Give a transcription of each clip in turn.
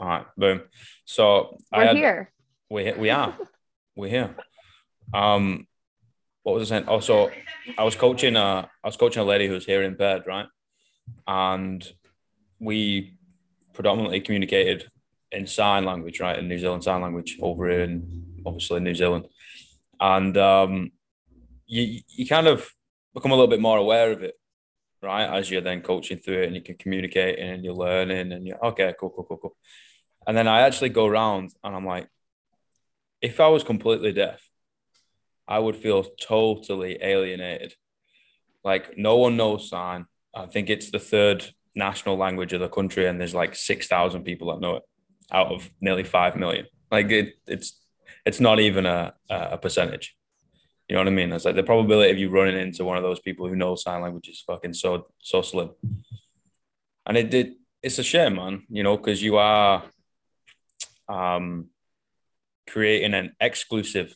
All right, boom. So we're had, here. We we are. we're here. Um, what was I saying? Also, oh, I was coaching a I was coaching a lady who was here in bed, right? And we predominantly communicated in sign language, right? In New Zealand sign language over here in obviously in New Zealand. And um you you kind of become a little bit more aware of it right? As you're then coaching through it and you can communicate and you're learning and you're okay, cool, cool, cool, cool. And then I actually go around and I'm like, if I was completely deaf, I would feel totally alienated. Like no one knows sign. I think it's the third national language of the country, and there's like six thousand people that know it out of nearly five million. Like it, it's it's not even a a percentage. You know what I mean? It's like the probability of you running into one of those people who know sign language is fucking so so slim. And it did. It's a shame, man. You know, because you are um, creating an exclusive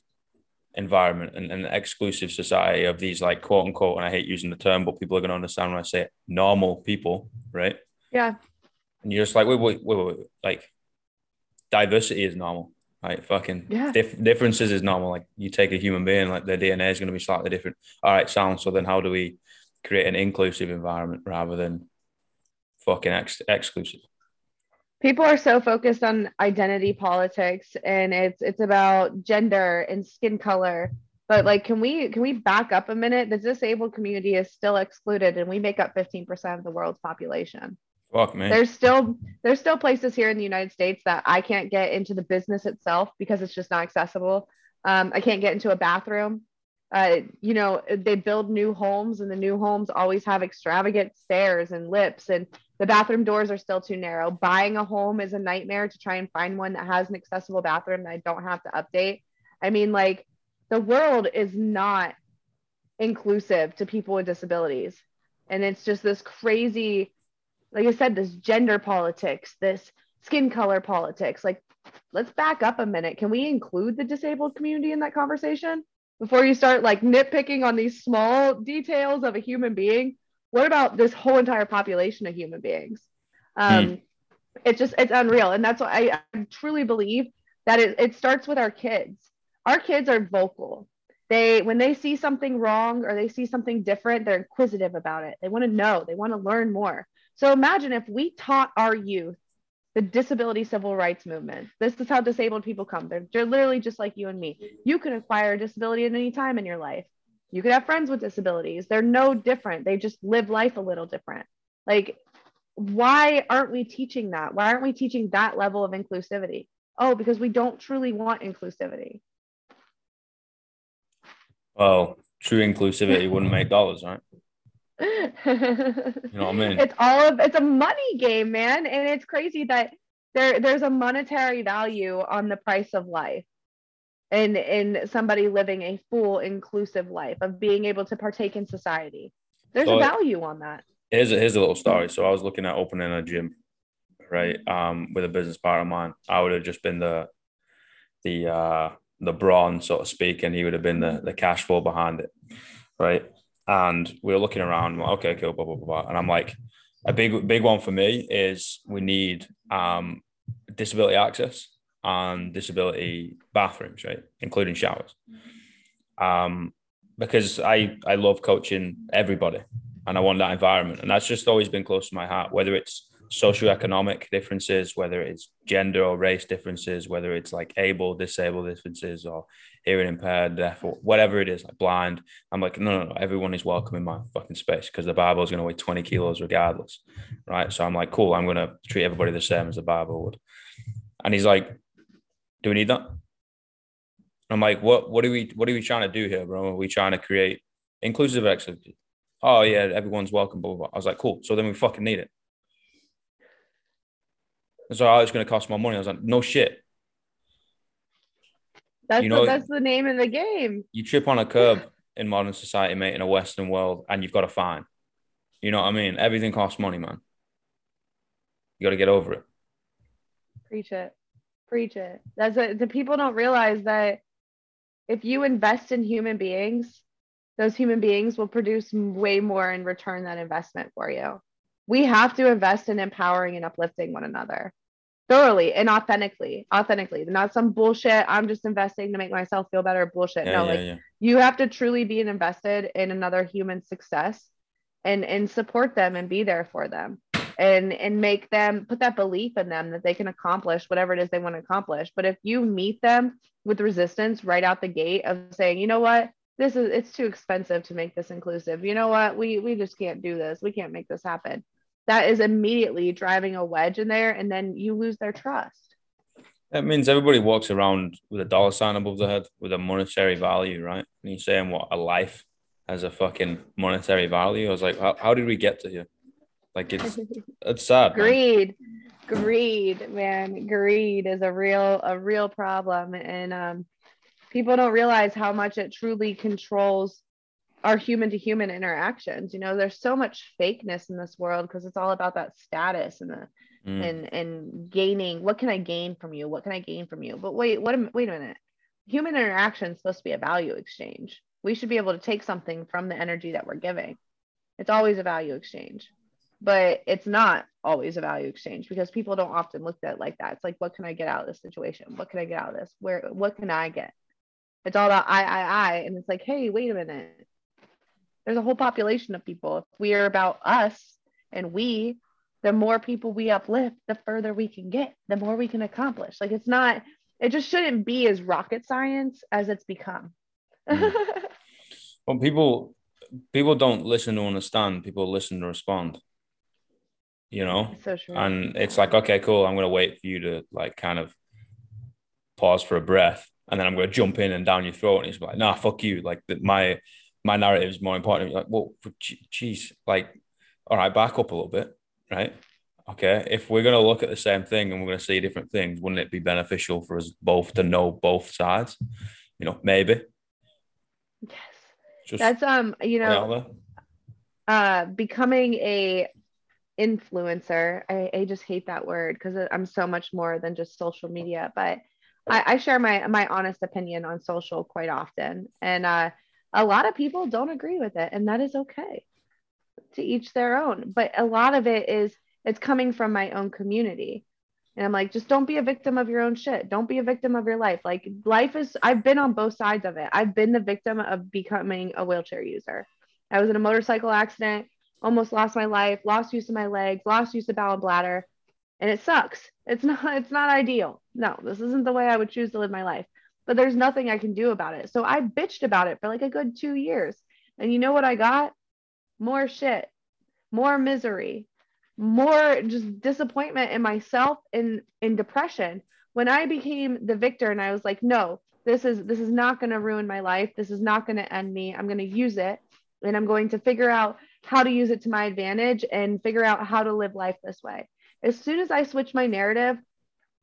environment and an exclusive society of these like quote unquote, and I hate using the term, but people are going to understand when I say it, normal people, right? Yeah. And you're just like, wait, wait, wait, wait, wait. like diversity is normal. Like fucking yeah. Dif- differences is normal. Like you take a human being, like their DNA is going to be slightly different. All right, sound. So then, how do we create an inclusive environment rather than fucking ex- exclusive? People are so focused on identity politics, and it's it's about gender and skin color. But like, can we can we back up a minute? The disabled community is still excluded, and we make up fifteen percent of the world's population. Fuck me. There's still there's still places here in the United States that I can't get into the business itself because it's just not accessible. Um, I can't get into a bathroom. Uh, you know, they build new homes, and the new homes always have extravagant stairs and lips, and the bathroom doors are still too narrow. Buying a home is a nightmare to try and find one that has an accessible bathroom that I don't have to update. I mean, like the world is not inclusive to people with disabilities, and it's just this crazy like I said, this gender politics, this skin color politics. Like, let's back up a minute. Can we include the disabled community in that conversation before you start like nitpicking on these small details of a human being? What about this whole entire population of human beings? Um, mm. It's just it's unreal, and that's why I, I truly believe that it, it starts with our kids. Our kids are vocal. They when they see something wrong or they see something different, they're inquisitive about it. They want to know. They want to learn more. So imagine if we taught our youth the disability civil rights movement. This is how disabled people come. They're, they're literally just like you and me. You can acquire a disability at any time in your life. You could have friends with disabilities. They're no different. They just live life a little different. Like, why aren't we teaching that? Why aren't we teaching that level of inclusivity? Oh, because we don't truly want inclusivity. Well, true inclusivity wouldn't make dollars, right? you know what I mean? It's all of it's a money game, man. And it's crazy that there there's a monetary value on the price of life and in somebody living a full inclusive life of being able to partake in society. There's so a value on that. Here's a, here's a little story. So I was looking at opening a gym, right? Um, with a business partner of mine. I would have just been the the uh the brawn, so to speak, and he would have been the the cash flow behind it, right? and we were looking around. Like, okay, cool, blah, blah, blah, blah. And I'm like, a big, big one for me is we need um, disability access and disability bathrooms, right, including showers. Um, because I I love coaching everybody, and I want that environment, and that's just always been close to my heart. Whether it's socioeconomic differences, whether it's gender or race differences, whether it's like able, disabled differences, or hearing impaired, deaf, or whatever it is, like blind. I'm like, no, no, no, everyone is welcome in my fucking space because the barbell is going to weigh 20 kilos regardless. Right. So I'm like, cool, I'm going to treat everybody the same as the barbell would. And he's like, do we need that? I'm like, what, what are we, what are we trying to do here, bro? Are we trying to create inclusive excellence? Oh yeah, everyone's welcome, blah, blah, blah. I was like, cool. So then we fucking need it. And So oh, it's going to cost more money. I was like, no shit. That's you know, the, that's the name of the game. You trip on a curb in modern society, mate, in a Western world, and you've got a fine. You know what I mean? Everything costs money, man. You got to get over it. Preach it. Preach it. That's it. The people don't realize that if you invest in human beings, those human beings will produce way more in return that investment for you. We have to invest in empowering and uplifting one another. thoroughly and authentically authentically not some bullshit i'm just investing to make myself feel better bullshit Yeah, no yeah, like yeah. you have to truly be invested in another human success and and support them and be there for them and and make them put that belief in them that they can accomplish whatever it is they want to accomplish. But if you meet them with resistance right out the gate of saying you know what? This is it's too expensive to make this inclusive. You know what? We we just can't do this. We can't make this happen. That is immediately driving a wedge in there and then you lose their trust. That means everybody walks around with a dollar sign above their head with a monetary value, right? And you're saying what a life has a fucking monetary value. I was like, how, how did we get to here? Like it's it's sad. man. greed. Greed man. Greed is a real a real problem. And um people don't realize how much it truly controls our human to human interactions. You know there's so much fakeness in this world because it's all about that status and the Mm. and and gaining what can i gain from you? What can i gain from you? But wait what am wait a minute. Human interaction is supposed to be a value exchange. We should be able to take something from the energy that we're giving. It's always a value exchange but it's not always a value exchange because people don't often look at it like that it's like what can i get out of this situation what can i get out of this where what can i get it's all about i i i and it's like hey wait a minute there's a whole population of people if we are about us and we the more people we uplift, the further we can get, the more we can accomplish. Like it's not, it just shouldn't be as rocket science as it's become. Mm-hmm. Well, people people don't listen to understand. People listen to respond. You know, so and it's like, okay, cool. I'm gonna wait for you to like kind of pause for a breath, and then I'm gonna jump in and down your throat, and it's like, nah, fuck you. Like the, my my narrative is more important. You're like, well, geez, like, all right, back up a little bit, right? Okay, if we're gonna look at the same thing and we're gonna see different things, wouldn't it be beneficial for us both to know both sides? You know, maybe. yes. Just That's um, you put it out know, uh becoming a influencer. I, I just hate that word because I'm so much more than just social media, but I, I share my my honest opinion on social quite often. And uh a lot of people don't agree with it, and that is okay. To each their own. But a lot of it is it's coming from my own community. And I'm like, just don't be a victim of your own shit. Don't be a victim of your life. Like life is I've been on both sides of it. I've been the victim of becoming a wheelchair user. I was in a motorcycle accident, almost lost my life, lost use of my legs, lost use of bowel and bladder. And it sucks. It's not it's not ideal. No, this isn't the way I would choose to live my life. But there's nothing I can do about it. So I bitched about it for like a good 2 years. And you know what I got? More shit. More misery more just disappointment in myself and in depression when i became the victor and i was like no this is this is not going to ruin my life this is not going to end me i'm going to use it and i'm going to figure out how to use it to my advantage and figure out how to live life this way. As soon as i switched my narrative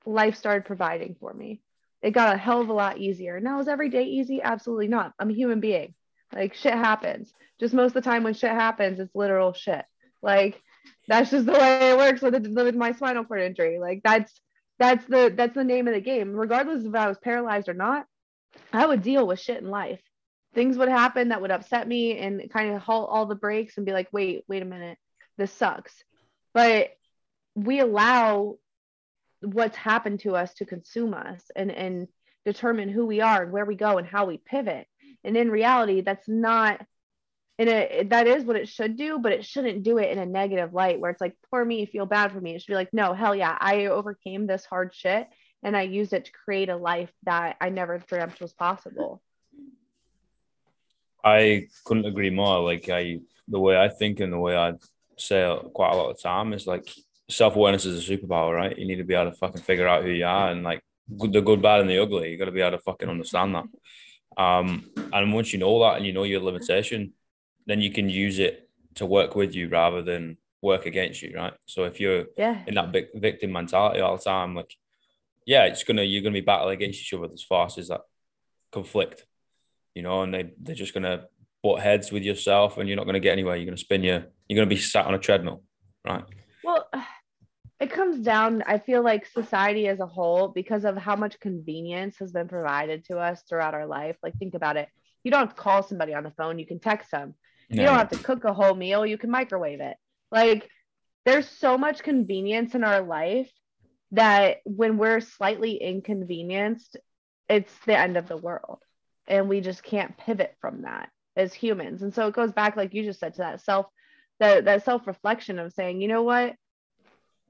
life started providing for me. It got a hell of a lot easier. Now is every day easy? Absolutely not. I'm a human being. Like shit happens. Just most of the time when shit happens it's literal shit. Like that's just the way it works with, it, with my spinal cord injury. Like that's that's the that's the name of the game. Regardless if I was paralyzed or not, I would deal with shit in life. Things would happen that would upset me and kind of halt all the brakes and be like, wait, wait a minute, this sucks. But we allow what's happened to us to consume us and and determine who we are and where we go and how we pivot. And in reality, that's not in a that is what it should do, but it shouldn't do it in a negative light where it's like, poor me, feel bad for me. It should be like, no, hell yeah, I overcame this hard shit and I used it to create a life that I never dreamt was possible. I couldn't agree more. Like I, the way I think and the way I say quite a lot of time is like self awareness is a superpower, right? You need to be able to fucking figure out who you are and like the good, bad, and the ugly. You got to be able to fucking understand that. Um, and once you know that and you know your limitation, then you can use it to work with you rather than work against you, right? So if you're Yeah. in that big victim mentality all the time, like, yeah, it's gonna you're gonna be battling against each other as fast as that conflict, you know, and they they're just gonna butt heads with yourself, and you're not gonna get anywhere. You're gonna spin your you're gonna be sat on a treadmill, right? Well, it comes down, I feel like society as a whole, because of how much convenience has been provided to us throughout our life. Like, think about it. You don't have to call somebody on the phone, you can text them. You don't have to cook a whole meal, you can microwave it. Like, there's so much convenience in our life that when we're slightly inconvenienced, it's the end of the world. And we just can't pivot from that as humans. And so it goes back, like you just said, to that self, that, that self-reflection of saying, you know what?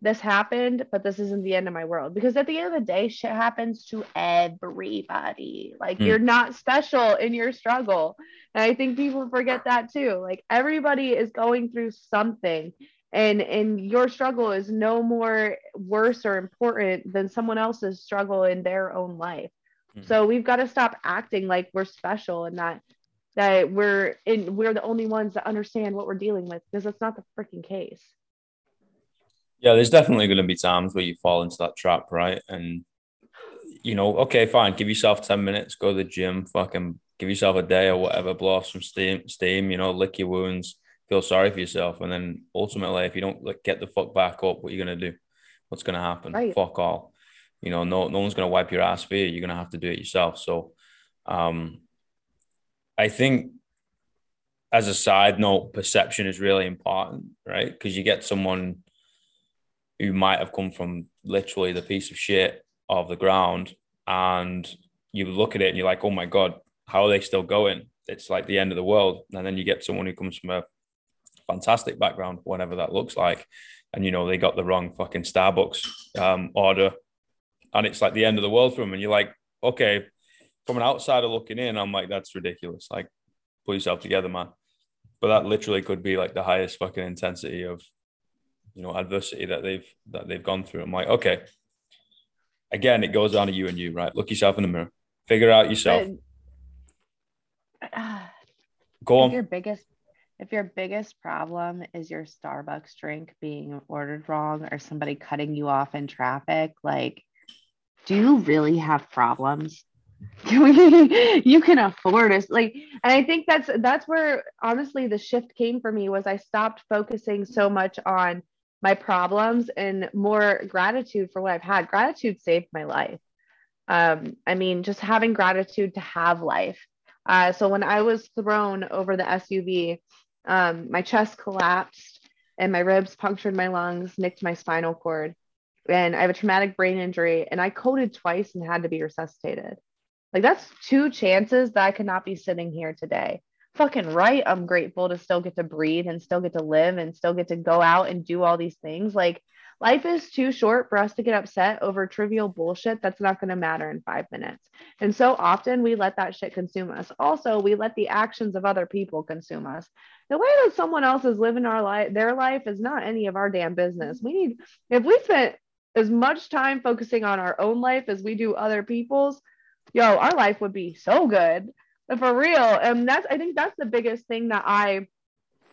This happened, but this isn't the end of my world. Because at the end of the day, shit happens to everybody. Like mm. you're not special in your struggle. And I think people forget that too. Like everybody is going through something and and your struggle is no more worse or important than someone else's struggle in their own life mm-hmm. so we've got to stop acting like we're special and that that we're in we're the only ones that understand what we're dealing with because that's not the freaking case yeah there's definitely going to be times where you fall into that trap right and you know okay fine give yourself 10 minutes go to the gym fucking give yourself a day or whatever blow off some steam steam you know lick your wounds feel sorry for yourself. And then ultimately, if you don't like, get the fuck back up, what are you going to do? What's going to happen? Right. Fuck all. You know, no, no one's going to wipe your ass for you. You're going to have to do it yourself. So, um, I think as a side note, perception is really important, right? Because you get someone who might have come from literally the piece of shit of the ground, and you look at it and you're like, oh my God, how are they still going? It's like the end of the world. And then you get someone who comes from a fantastic background, whatever that looks like. And you know, they got the wrong fucking Starbucks um, order, and it's like the end of the world for them. And you're like, okay, from an outsider looking in, I'm like, that's ridiculous. Like, pull yourself together, man. But that literally could be like the highest fucking intensity of, you know, adversity that they've that they've gone through. I'm like, okay. Again, it goes down to you and you, right? Look yourself in the mirror, figure out yourself. But, uh, Go on. Your biggest if your biggest problem is your Starbucks drink being ordered wrong or somebody cutting you off in traffic, like, do you really have problems? you can afford us like and i think that's that's where honestly the shift came for me was i stopped focusing so much on my problems and more gratitude for what i've had gratitude saved my life um, i mean just having gratitude to have life uh, so when i was thrown over the suv um, my chest collapsed and my ribs punctured my lungs, nicked my spinal cord. And I have a traumatic brain injury and I coded twice and had to be resuscitated. Like that's two chances that I could not be sitting here today. Fucking right. I'm grateful to still get to breathe and still get to live and still get to go out and do all these things. Like Life is too short for us to get upset over trivial bullshit that's not going to matter in five minutes. And so often we let that shit consume us. Also, we let the actions of other people consume us. The way that someone else is living our life, their life is not any of our damn business. We need, if we spent as much time focusing on our own life as we do other people's, yo, our life would be so good for real. And that's, I think that's the biggest thing that I,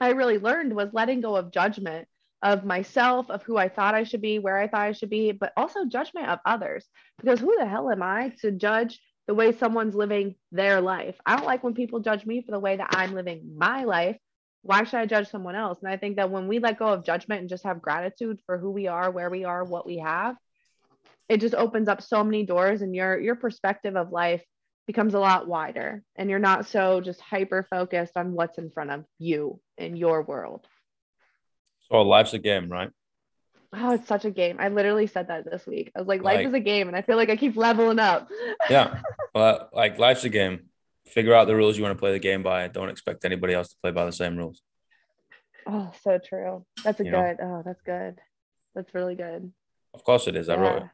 I really learned was letting go of judgment of myself, of who I thought I should be, where I thought I should be, but also judgment of others. Because who the hell am I to judge the way someone's living their life? I don't like when people judge me for the way that I'm living my life. Why should I judge someone else? And I think that when we let go of judgment and just have gratitude for who we are, where we are, what we have, it just opens up so many doors and your your perspective of life becomes a lot wider and you're not so just hyper focused on what's in front of you in your world. So life's a game, right? Oh, it's such a game. I literally said that this week. I was like, life like, is a game, and I feel like I keep leveling up. yeah. Well, like life's a game. Figure out the rules you want to play the game by. Don't expect anybody else to play by the same rules. Oh, so true. That's a you good. Know? Oh, that's good. That's really good. Of course it is. Yeah. I wrote it.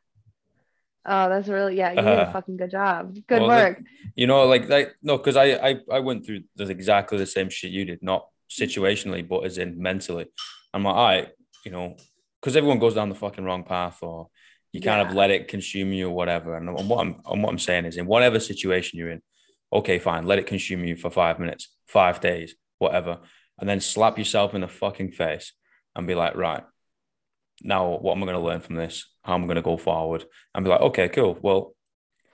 Oh, that's really yeah. You did a fucking good job. Good well, work. Like, you know, like like no, because I, I I went through the, exactly the same shit you did, not situationally, but as in mentally. I'm like, all right, you know, because everyone goes down the fucking wrong path or you kind yeah. of let it consume you or whatever. And, and what I'm and what I'm saying is in whatever situation you're in, okay, fine, let it consume you for five minutes, five days, whatever. And then slap yourself in the fucking face and be like, right, now what am I going to learn from this? How am I going to go forward? And be like, okay, cool. Well,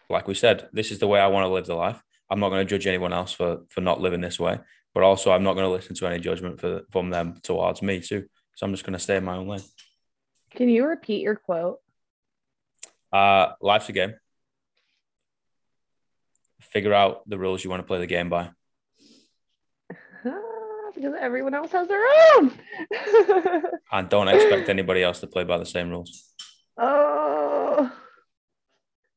like we said, this is the way I want to live the life. I'm not going to judge anyone else for for not living this way but also I'm not going to listen to any judgment for, from them towards me too. So I'm just going to stay in my own lane. Can you repeat your quote? Uh, life's a game. Figure out the rules you want to play the game by. because everyone else has their own. and don't expect anybody else to play by the same rules. Oh,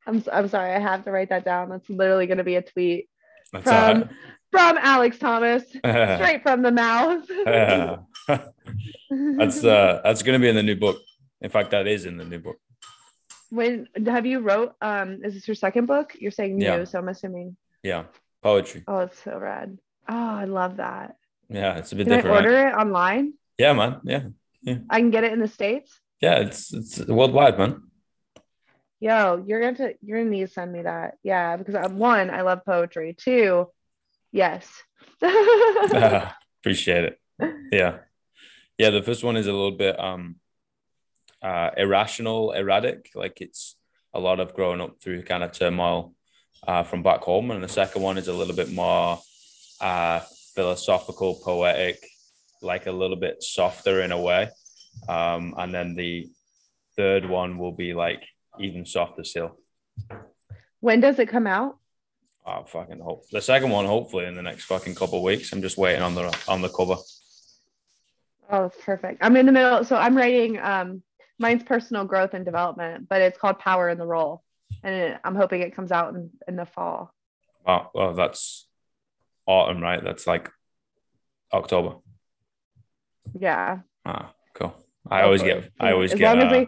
I'm I'm sorry. I have to write that down. That's literally going to be a tweet That's from right. from Alex Thomas, straight from the mouth. That's uh that's gonna be in the new book. In fact, that is in the new book. When have you wrote? Um, is this your second book? You're saying new, Yeah. so I'm assuming. Yeah, poetry. Oh, it's so rad. Oh, I love that. Yeah, it's a bit Can I different. right? order it online? Yeah, man. Yeah, I can get it in the states. yeah. It's it's worldwide, man. Yo, you're going to you're gonna need to send me that. Yeah, because I'm one, I love poetry. Two, yes. Appreciate it. Yeah, yeah. The first one is a little bit um uh irrational, erratic. Like it's a lot of growing up through kind of turmoil uh, from back home, and the second one is a little bit more uh philosophical, poetic, like a little bit softer in a way. Um, and then the third one will be like even softer still. when does it come out? Oh, fucking hope. The second one, hopefully, in the next fucking couple of weeks. I'm just waiting on the on the cover. Oh, perfect. I'm in the middle. So I'm writing um mine's personal growth and development, but it's called Power in the Role. And it, I'm hoping it comes out in, in the fall. Oh, well, that's autumn, right? That's like October. Yeah. Ah, cool. I always get I always as get long as uh,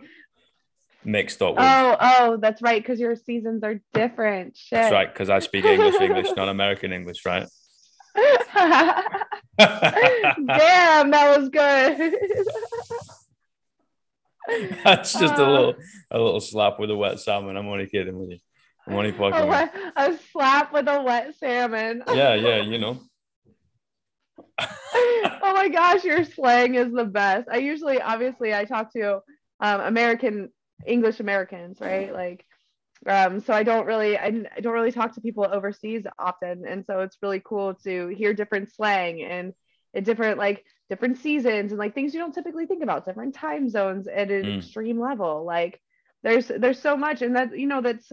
we mixed up with. Oh, oh, that's right, because your seasons are different. Shit. That's right, because I speak English, English, not American English, right? Damn, that was good. That's just a Uh, little a little slap with a wet salmon. I'm only kidding with you. I'm only fucking. a, wet, a slap with a wet salmon. Yeah, yeah, you know. oh my gosh, your slang is the best. I usually, obviously, I talk to um, American English Americans, right? Like, um, so I don't really, I, I don't really talk to people overseas often, and so it's really cool to hear different slang and at different like different seasons and like things you don't typically think about, different time zones at an Mm. extreme level. Like, there's there's so much, and that you know that's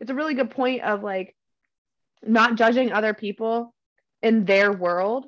it's a really good point of like not judging other people in their world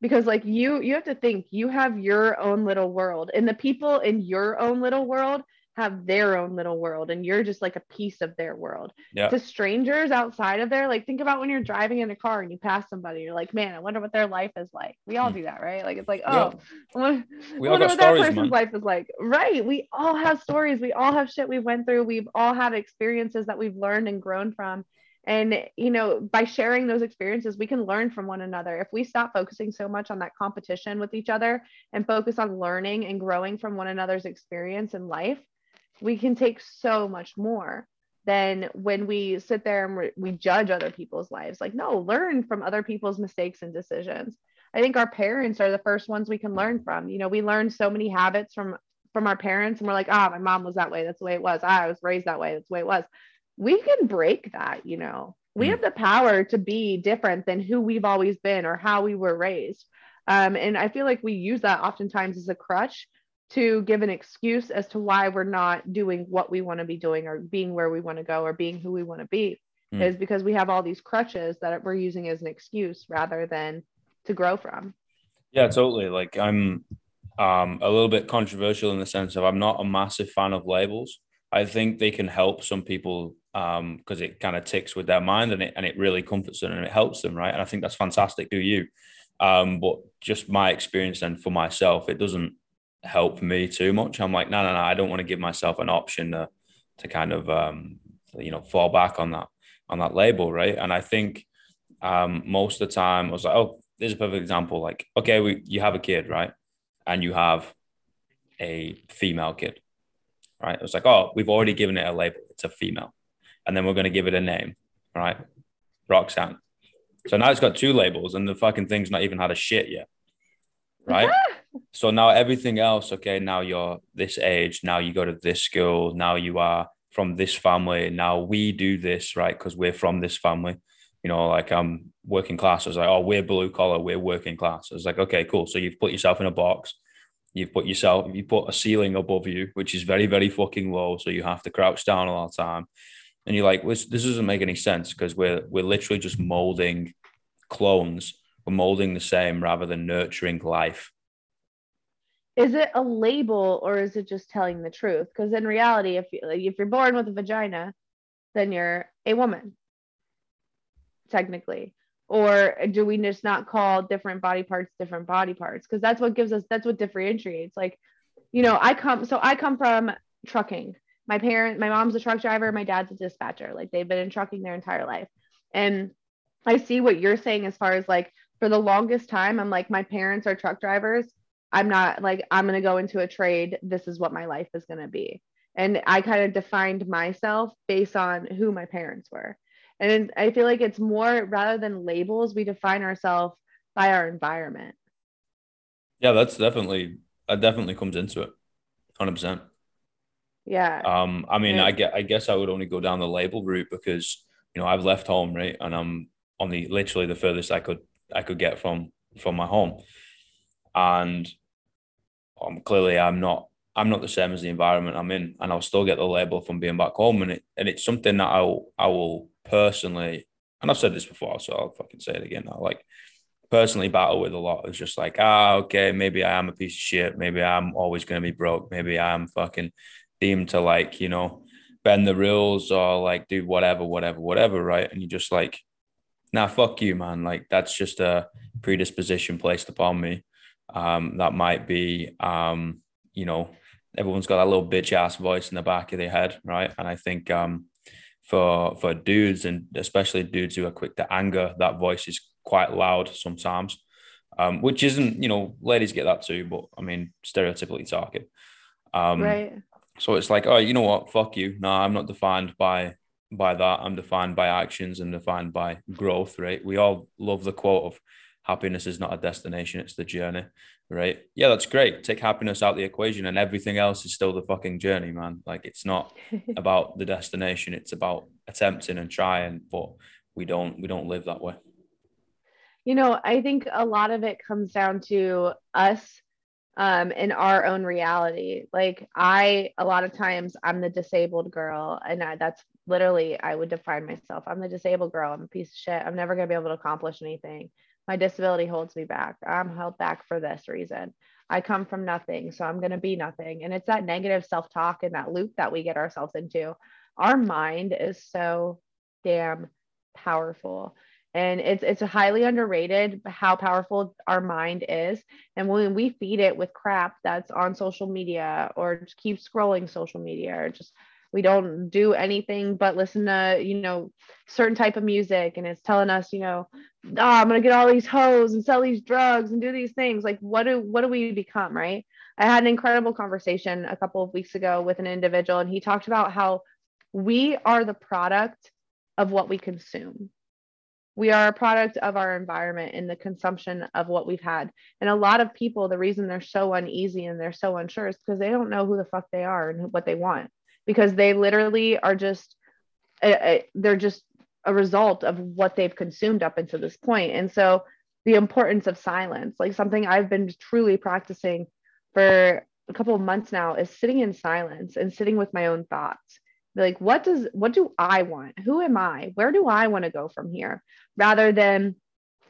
because like you you have to think you have your own little world and the people in your own little world have their own little world and you're just like a piece of their world. Yeah. to strangers outside of there like think about when you're driving in a car and you pass somebody you're like man i wonder what their life is like. We all Mm. do that right? Like it's like We all- oh I wonder- we all wonder what that person's man. life is like. Right we all have stories we all have shit we've went through we've all had experiences that we've learned and grown from. And you know by sharing those experiences we can learn from one another. If we stop focusing so much on that competition with each other and focus on learning and growing from one another's experience in life we can take so much more than when we sit there and we- we judge other people's lives. Like no learn from other people's mistakes and decisions. I think our parents are the first ones we can learn from. You know we learn so many habits from from our parents and we're like ah my mom was that way. That's the way it was. Ah, i was raised that way. That's the way it was. We can break that you know. We Mm. have the power to be different than who we've always been or how we were raised. Um, and i feel like we use that oftentimes as a crutch to give an excuse as to why we're not doing what we want to be doing or being where we want to go or being who we want to be Mm. is because we have all these crutches that we're using as an excuse rather than to grow from Yeah, totally. Like I'm um, a little bit controversial in the sense of I'm not a massive fan of labels. I think they can help some people because it kind of ticks with their mind and it and it really comforts them and it helps them, right? And I think that's fantastic. Do you? Um, but just my experience and for myself, it doesn't help me too much. I'm like, no, no, no. I don't want to give myself an option to to kind of um, you know fall back on that on that label, right? And I think um, most of the time I was like, oh, there's a perfect example. Like, okay, we you have a kid, right? And you have a female kid, right? It was like, oh, we've already given it a label. It's a female. And then we're going to give it a name, right? Roxanne. So now it's got two labels and the fucking thing's not even had a shit yet, right? So now everything else, okay, now you're this age, now you go to this school, now you are from this family, now we do this, right? Because we're from this family. You know, like I'm working class. I was like, oh, we're blue collar, we're working class. I was like, okay, cool. So you've put yourself in a box. You've put yourself, you put a ceiling above you, which is very, very fucking low. So you have to crouch down all the time. And you're like, this, this doesn't make any sense because we're we're literally just molding clones. We're molding the same rather than nurturing life. Is it a label or is it just telling the truth? Because in reality, if you, like, if you're born with a vagina, then you're a woman, technically. Or do we just not call different body parts different body parts? Because that's what gives us that's what differentiates. Like, you know, I come so I come from trucking. My parent, my mom's a truck driver, my dad's a dispatcher. Like they've been in trucking their entire life. And I see what you're saying as far as like for the longest time, I'm like, my parents are truck drivers. I'm not like, I'm going to go into a trade. This is what my life is going to be. And I kind of defined myself based on who my parents were. And I feel like it's more rather than labels, we define ourselves by our environment. Yeah, that's definitely, that definitely comes into it 100%. Yeah. Um, I mean. I get, I guess I would only go down the label route because, you know, I've left home, right? And I'm on the literally the furthest I could I could get from from my home, and um, clearly I'm not I'm not the same as the environment I'm in, and I'll still get the label from being back home, and it and it's something that I I will personally, and I've said this before, so I'll fucking say it again. I like personally battle with a lot. It's just like ah okay, maybe I am a piece of shit, maybe I'm always gonna be broke, maybe I'm fucking deemed to like you know bend the rules or like do whatever, whatever, whatever, right? And you just like nah, fuck you, man. Like that's just a predisposition placed upon me. Um, that might be, um, you know, everyone's got that little bitch ass voice in the back of their head, right? And I think um, for for dudes and especially dudes who are quick to anger, that voice is quite loud sometimes. Um, which isn't, you know, ladies get that too, but I mean, stereotypically talking. Um, right. So it's like, oh, you know what? Fuck you. No, I'm not defined by by that. I'm defined by actions and defined by growth, right? We all love the quote of happiness is not a destination, it's the journey, right? Yeah, that's great. Take happiness out the equation and everything else is still the fucking journey, man. Like it's not about the destination, it's about attempting and trying, but we don't we don't live that way. You know, I think a lot of it comes down to us um, in our own reality. Like I, a lot of times, I'm the disabled girl, and I, that's literally I would define myself. I'm the disabled girl. I'm a piece of shit. I'm never gonna be able to accomplish anything. My disability holds me back. I'm held back for this reason. I come from nothing, so I'm gonna be nothing. And it's that negative self-talk and that loop that we get ourselves into. Our mind is so damn powerful and it's it's highly underrated how powerful our mind is and when we feed it with crap that's on social media or just keep scrolling social media or just we don't do anything but listen to you know certain type of music and it's telling us you know oh, i'm to get all these hoes and sell these drugs and do these things. Like what do what do we become right? I had an incredible conversation a couple of weeks ago with an individual and he talked about how we are the product of what we consume. We are a product of our environment and the consumption of what we've had. And a lot of people, the reason they're so uneasy and they're so unsure is because they don't know who the fuck they are and what they want, because they literally are just, they're just a result of what they've consumed up until this point. And so the importance of silence, like something I've been truly practicing for a couple of months now, is sitting in silence and sitting with my own thoughts. Like what does what do i want? Who am i? Where do i want to go from here? Rather than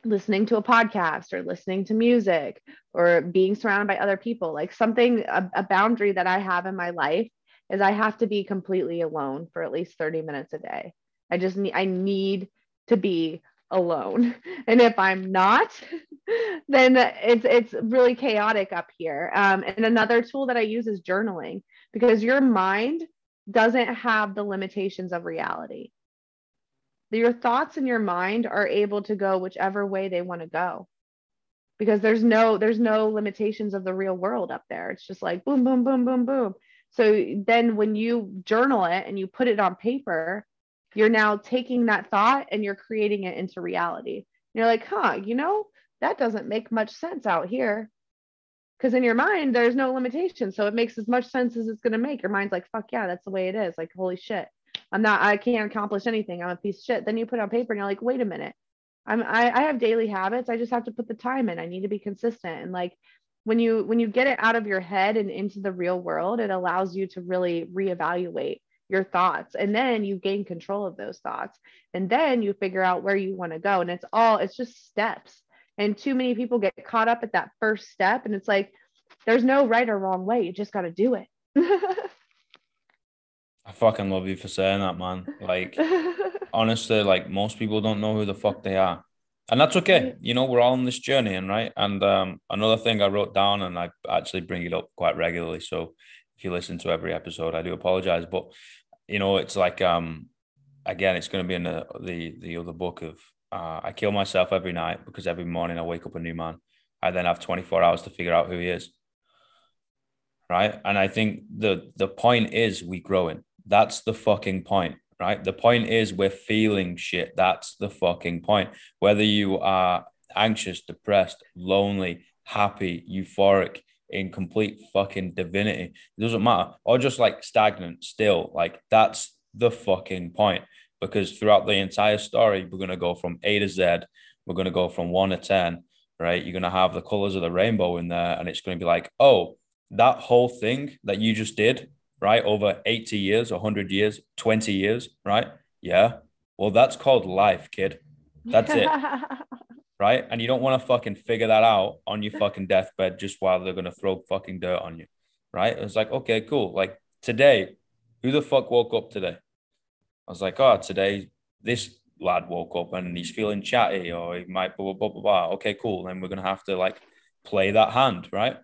listening to a podcast or listening to music or being surrounded by other people. Like something a, a boundary that i have in my life is i have to be completely alone for at least 30 minutes a day i just need i need to be alone and if i'm not then it's it's really chaotic up here um, and another tool that i use is journaling because your mind doesn't have the limitations of reality. Your thoughts in your mind are able to go whichever way they want to go because there's no there's no limitations of the real world up there. It's just like boom boom boom boom boom. So then when you journal it and you put it on paper, you're now taking that thought and you're creating it into reality. You're like, "Huh, you know, that doesn't make much sense out here." because in your mind there's no limitation. So it makes as much sense as it's going to make. Your mind's like fuck yeah that's the way it is. Like holy shit. I'm not i can't accomplish anything. I'm a piece of shit. Then you put it on paper and you're like wait a minute. I'm I, I have daily habits. I just have to put the time in. I need to be consistent. And like when you when you get it out of your head and into the real world it allows you to really reevaluate your thoughts and then you gain control of those thoughts and then you figure out where you want to go and it's all it's just steps and too many people get caught up at that first step. And it's like, there's no right or wrong way. You just got to do it. I fucking love you for saying that, man. Like, honestly, like most people don't know who the fuck they are. And that's okay. You know, we're all on this journey, and right. And um, another thing I wrote down, and I actually bring it up quite regularly. So if you listen to every episode, I do apologize. But you know, it's like um, again, it's going to be in the the, the other book of uh, I kill myself every night because every morning I wake up a new man. I then have 24 hours to figure out who he is. Right. And I think the the point is we grow growing. That's the fucking point. Right. The point is we're feeling shit. That's the fucking point. Whether you are anxious, depressed, lonely, happy, euphoric, in complete fucking divinity, it doesn't matter. Or just like stagnant still. Like that's the fucking point. Because throughout the entire story, we're gonna go from A to Z. We're gonna go from one to ten right? You're going to have the colors of the rainbow in there, and it's going to be like, oh, that whole thing that you just did, right? Over 80 years, 100 years, 20 years, right? Yeah. Well, that's called life, kid. That's it. right? And you don't want to fucking figure that out on your fucking deathbed just while they're going to throw fucking dirt on you, right? It's like, okay, cool. Like today, who the fuck woke up today? I was like, oh, today, this lad woke up and he's feeling chatty or he might blah, blah, blah, blah. Okay, cool. Then we're going to have to like play that hand, right?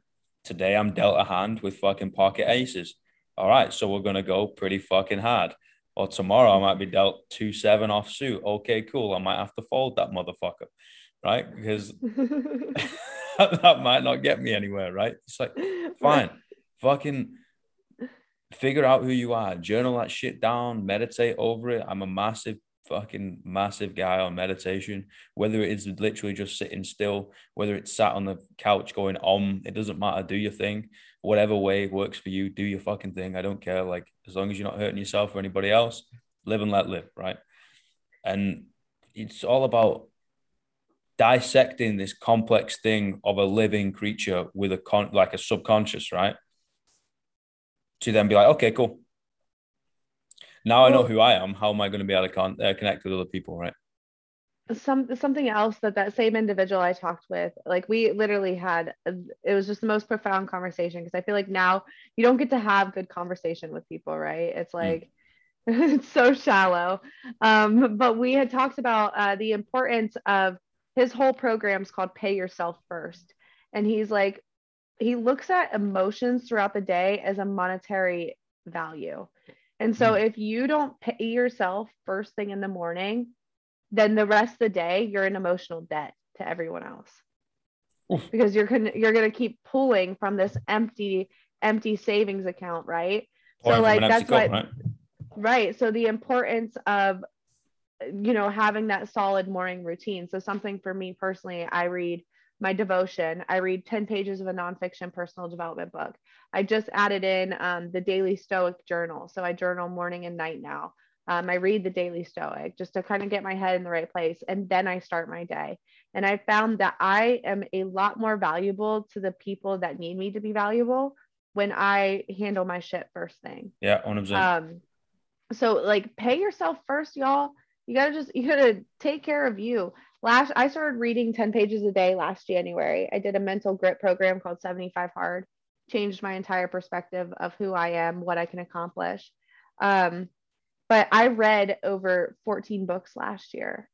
Today I'm dealt a hand with fucking pocket aces. All right. So we're going to go pretty fucking hard. Or tomorrow I might be dealt two seven off suit. Okay, cool. I might have to fold that motherfucker, right? Because that might not get me anywhere, right? It's like, fine, fucking figure out who you are, journal that shit down, meditate over it. I'm a massive fucking massive guy on meditation, whether it is literally just sitting still, whether it's sat on the couch going om, it doesn't matter. Do your thing, whatever way works for you. Do your fucking thing. I don't care. Like as long as you're not hurting yourself or anybody else, live and let live, right? And it's all about dissecting this complex thing of a living creature with a con like a subconscious, right? To then be like, okay, cool now I know who I am. How am I going to be able to con- uh, connect with other people, right? Some something else that that same individual I talked with, like we literally had, it was just the most profound conversation because I feel like now you don't get to have good conversation with people, right? It's hmm. like. Mm. it's so shallow. Um, but we had talked about uh, the importance of his whole program is called Pay Yourself First. And he's like, he looks at emotions throughout the day as a monetary value. And so mm-hmm. if you don't pay yourself first thing in the morning, then the rest of the day you're in emotional debt to everyone else. Because you're gonna you're gonna keep pulling from this empty empty savings account, right? so like that's what right? right. So the importance of you know having that solid morning routine. So something for me personally, I read my devotion. I read 10 pages of a nonfiction personal development book. I just added in um, the daily Stoic journal. So I journal morning and night now. Um, I read the daily Stoic just to kind of get my head in the right place. And then I start my day. And I found that I am a lot more valuable to the people that need me to be valuable when I handle my shit first thing. Yeah, 100%. Um, so like pay yourself first, y'all. You gotta just you gotta take care of you last I started reading 10 pages a day last January. I did a mental grit program called 75 Hard, changed my entire perspective of who I am, what I can accomplish. Um, but I read over 14 books last year.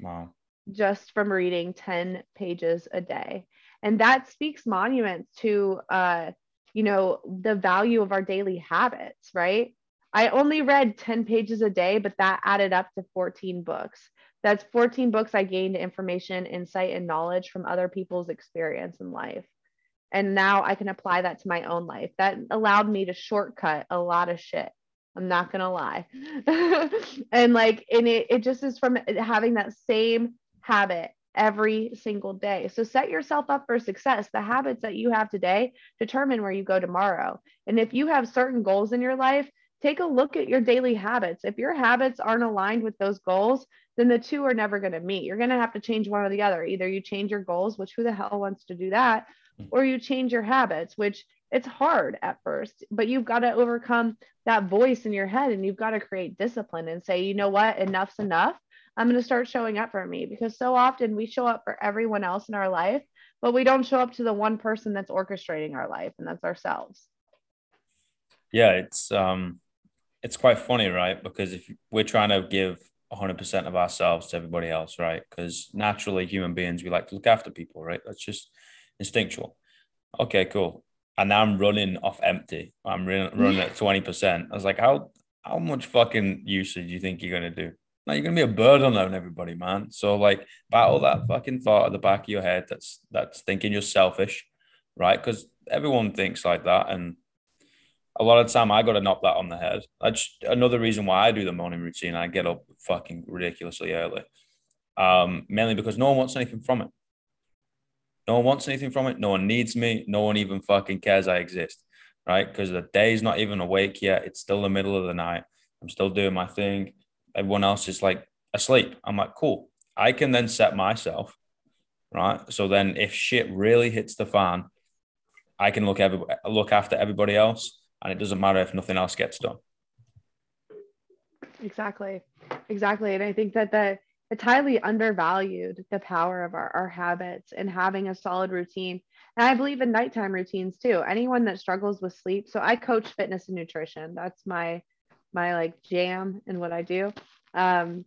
Wow. Just from reading 10 pages a day. And that speaks monuments to uh, you know, the value of our daily habits, right? I only read 10 pages a day, but that added up to 14 books. That's 14 books I gained information, insight, and knowledge from other people's experience in life. And now I can apply that to my own life. That allowed me to shortcut a lot of shit. I'm not gonna lie. and like, and it, it just is from having that same habit every single day. So set yourself up for success. The habits that you have today determine where you go tomorrow. And if you have certain goals in your life, take a look at your daily habits. If your habits aren't aligned with those goals, then the two are never going to meet. You're going to have to change one or the other. Either you change your goals, which who the hell wants to do that, mm. or you change your habits, which it's hard at first, but you've got to overcome that voice in your head and you've got to create discipline and say, you know what, enough's enough. I'm going to start showing up for me because so often we show up for everyone else in our life, but we don't show up to the one person that's orchestrating our life, and that's ourselves. Yeah, it's um, it's quite funny, right? Because if we're trying to give 100% of ourselves to everybody else, right? Because naturally, human beings, we like to look after people, right? That's just instinctual. Okay, cool. And now I'm running off empty. I'm running at 20%. I was like, how how much fucking usage do you think you're gonna do? Now you're gonna be a burden on everybody, man. So like battle that fucking thought at the back of your head that's that's thinking you're selfish, right? Because everyone thinks like that. And a lot of the time I got to knock that on the head. That's another reason why I do the morning routine. I get up fucking ridiculously early, um, mainly because no one wants anything from it. No one wants anything from it. No one needs me. No one even fucking cares I exist, right? Because the day's not even awake yet. It's still the middle of the night. I'm still doing my thing. Everyone else is like asleep. I'm like, cool. I can then set myself, right? So then if shit really hits the fan, I can look every, look after everybody else and it doesn't matter if nothing else gets done. Exactly. Exactly. And I think that the it's highly undervalued the power of our, our habits and having a solid routine. And I believe in nighttime routines too. Anyone that struggles with sleep. So I coach fitness and nutrition. That's my my like jam and what I do. Um,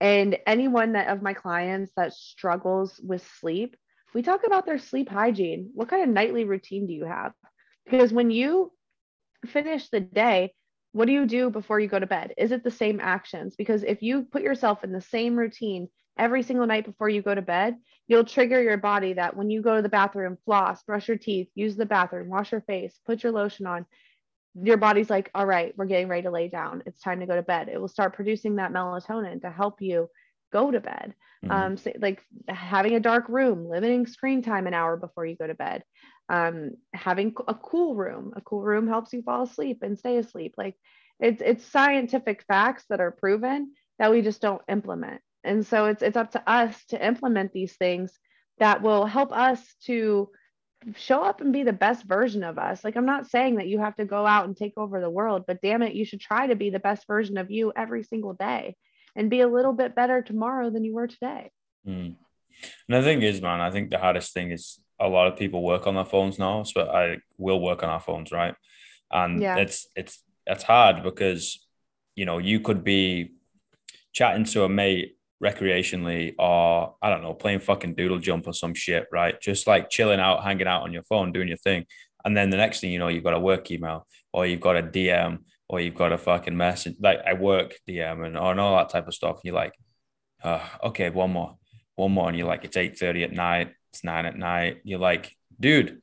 and anyone that of my clients that struggles with sleep, we talk about their sleep hygiene. What kind of nightly routine do you have? Because when you finish the day, what do you do before you go to bed? Is it the same actions? Because if you put yourself in the same routine every single night before you go to bed, you'll trigger your body that when you go to the bathroom, floss, brush your teeth, use the bathroom, wash your face, put your lotion on, your body's like, all right, we're getting ready to lay down. It's time to go to bed. It will start producing that melatonin to help you go to bed. Mm-hmm. Um, so like having a dark room, limiting screen time an hour before you go to bed, um, having a cool room. A cool room helps you fall asleep and stay asleep. Like it's it's scientific facts that are proven that we just don't implement. And so it's it's up to us to implement these things that will help us to show up and be the best version of us. Like I'm not saying that you have to go out and take over the world, but damn it, you should try to be the best version of you every single day and be a little bit better tomorrow than you were today. Mm. And the thing is, man, I think the hardest thing is a lot of people work on their phones now, so I will work on our phones, right? And yeah. it's it's it's hard because you know you could be chatting to a mate recreationally or I don't know, playing fucking doodle jump or some shit, right? Just like chilling out, hanging out on your phone, doing your thing. And then the next thing you know, you've got a work email or you've got a DM or you've got a fucking message like I work DM and, and all that type of stuff. And you're like, uh, okay, one more, one more. And you're like, it's 8 30 at night it's nine at night. You're like, dude,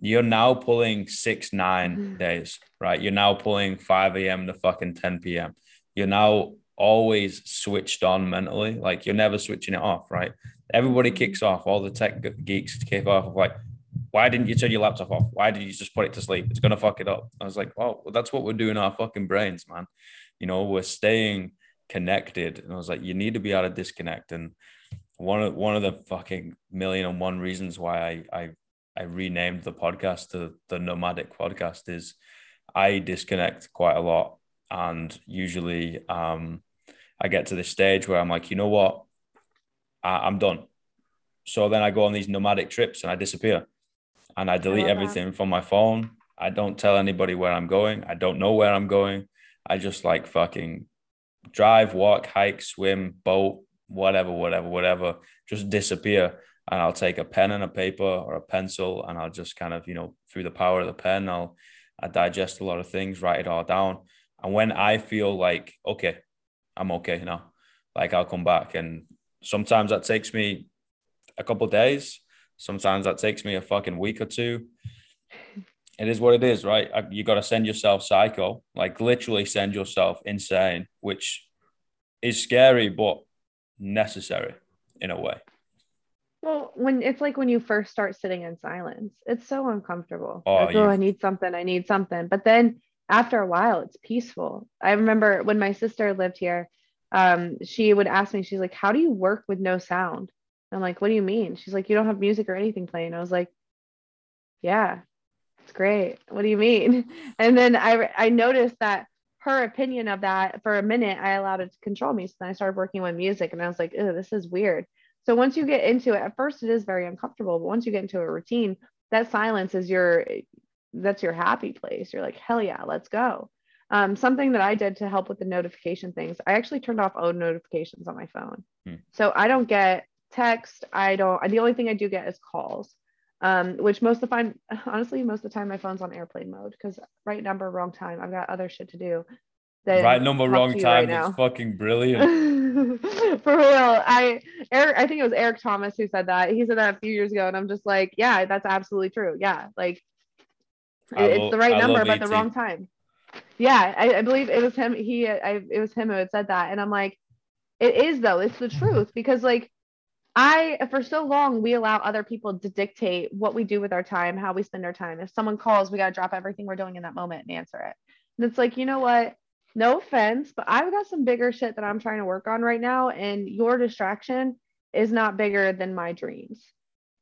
you're now pulling six, nine mm-hmm. days, right? You're now pulling 5 a.m. to fucking 10 p.m. You're now always switched on mentally. Like you're never switching it off, right? Everybody mm-hmm. kicks off. All the tech geeks kick off of like, why didn't you turn your laptop off? Why did you just put it to sleep? It's gonna fuck it up. I was like, well, that's what we're doing our fucking brains, man. You know, we're staying connected. And I was like, you need to be able to disconnect. And one of one of the fucking million and one reasons why I I, I renamed the podcast to the Nomadic Podcast is I disconnect quite a lot, and usually um, I get to this stage where I'm like, you know what, I, I'm done. So then I go on these nomadic trips and I disappear, and I delete I everything that. from my phone. I don't tell anybody where I'm going. I don't know where I'm going. I just like fucking drive, walk, hike, swim, boat, whatever, whatever, whatever, just disappear. And I'll take a pen and a paper or a pencil and I'll just kind of, you know, through the power of the pen, I'll I digest a lot of things, write it all down. And when I feel like, okay, I'm okay now, like I'll come back. And sometimes that takes me a couple days. Sometimes that takes me a fucking week or two. It is what it is, right? You got to send yourself psycho, like literally send yourself insane, which is scary, but necessary in a way. Well, when it's like when you first start sitting in silence, it's so uncomfortable. Oh, like, oh, I need something, I need something. But then after a while, it's peaceful. I remember when my sister lived here, um, she would ask me, she's like, How do you work with no sound? I'm like, What do you mean? She's like, You don't have music or anything playing. I was like, Yeah, it's great. What do you mean? And then I I noticed that her opinion of that for a minute, I allowed it to control me. So then I started working with music and I was like, oh, this is weird. So once you get into it, at first it is very uncomfortable, but once you get into a routine, that silence is your that's your happy place. You're like, hell yeah, let's go. Um, something that I did to help with the notification things, I actually turned off all notifications on my phone. Hmm. So I don't get text. I don't, the only thing I do get is calls, um, which most of the time, honestly, most of the time my phone's on airplane mode because right number, wrong time. I've got other shit to do. Right number, wrong time right is fucking brilliant. For real. I, Eric, I think it was Eric Thomas who said that. He said that a few years ago. And I'm just like, yeah, that's absolutely true. Yeah. Like, it's the right I number, but the wrong time. Yeah, I, I, believe it was him. He, I, it was him who had said that, and I'm like, it is though. It's the truth because like, I for so long we allow other people to dictate what we do with our time, how we spend our time. If someone calls, we gotta drop everything we're doing in that moment and answer it. And it's like, you know what? No offense, but I've got some bigger shit that I'm trying to work on right now, and your distraction is not bigger than my dreams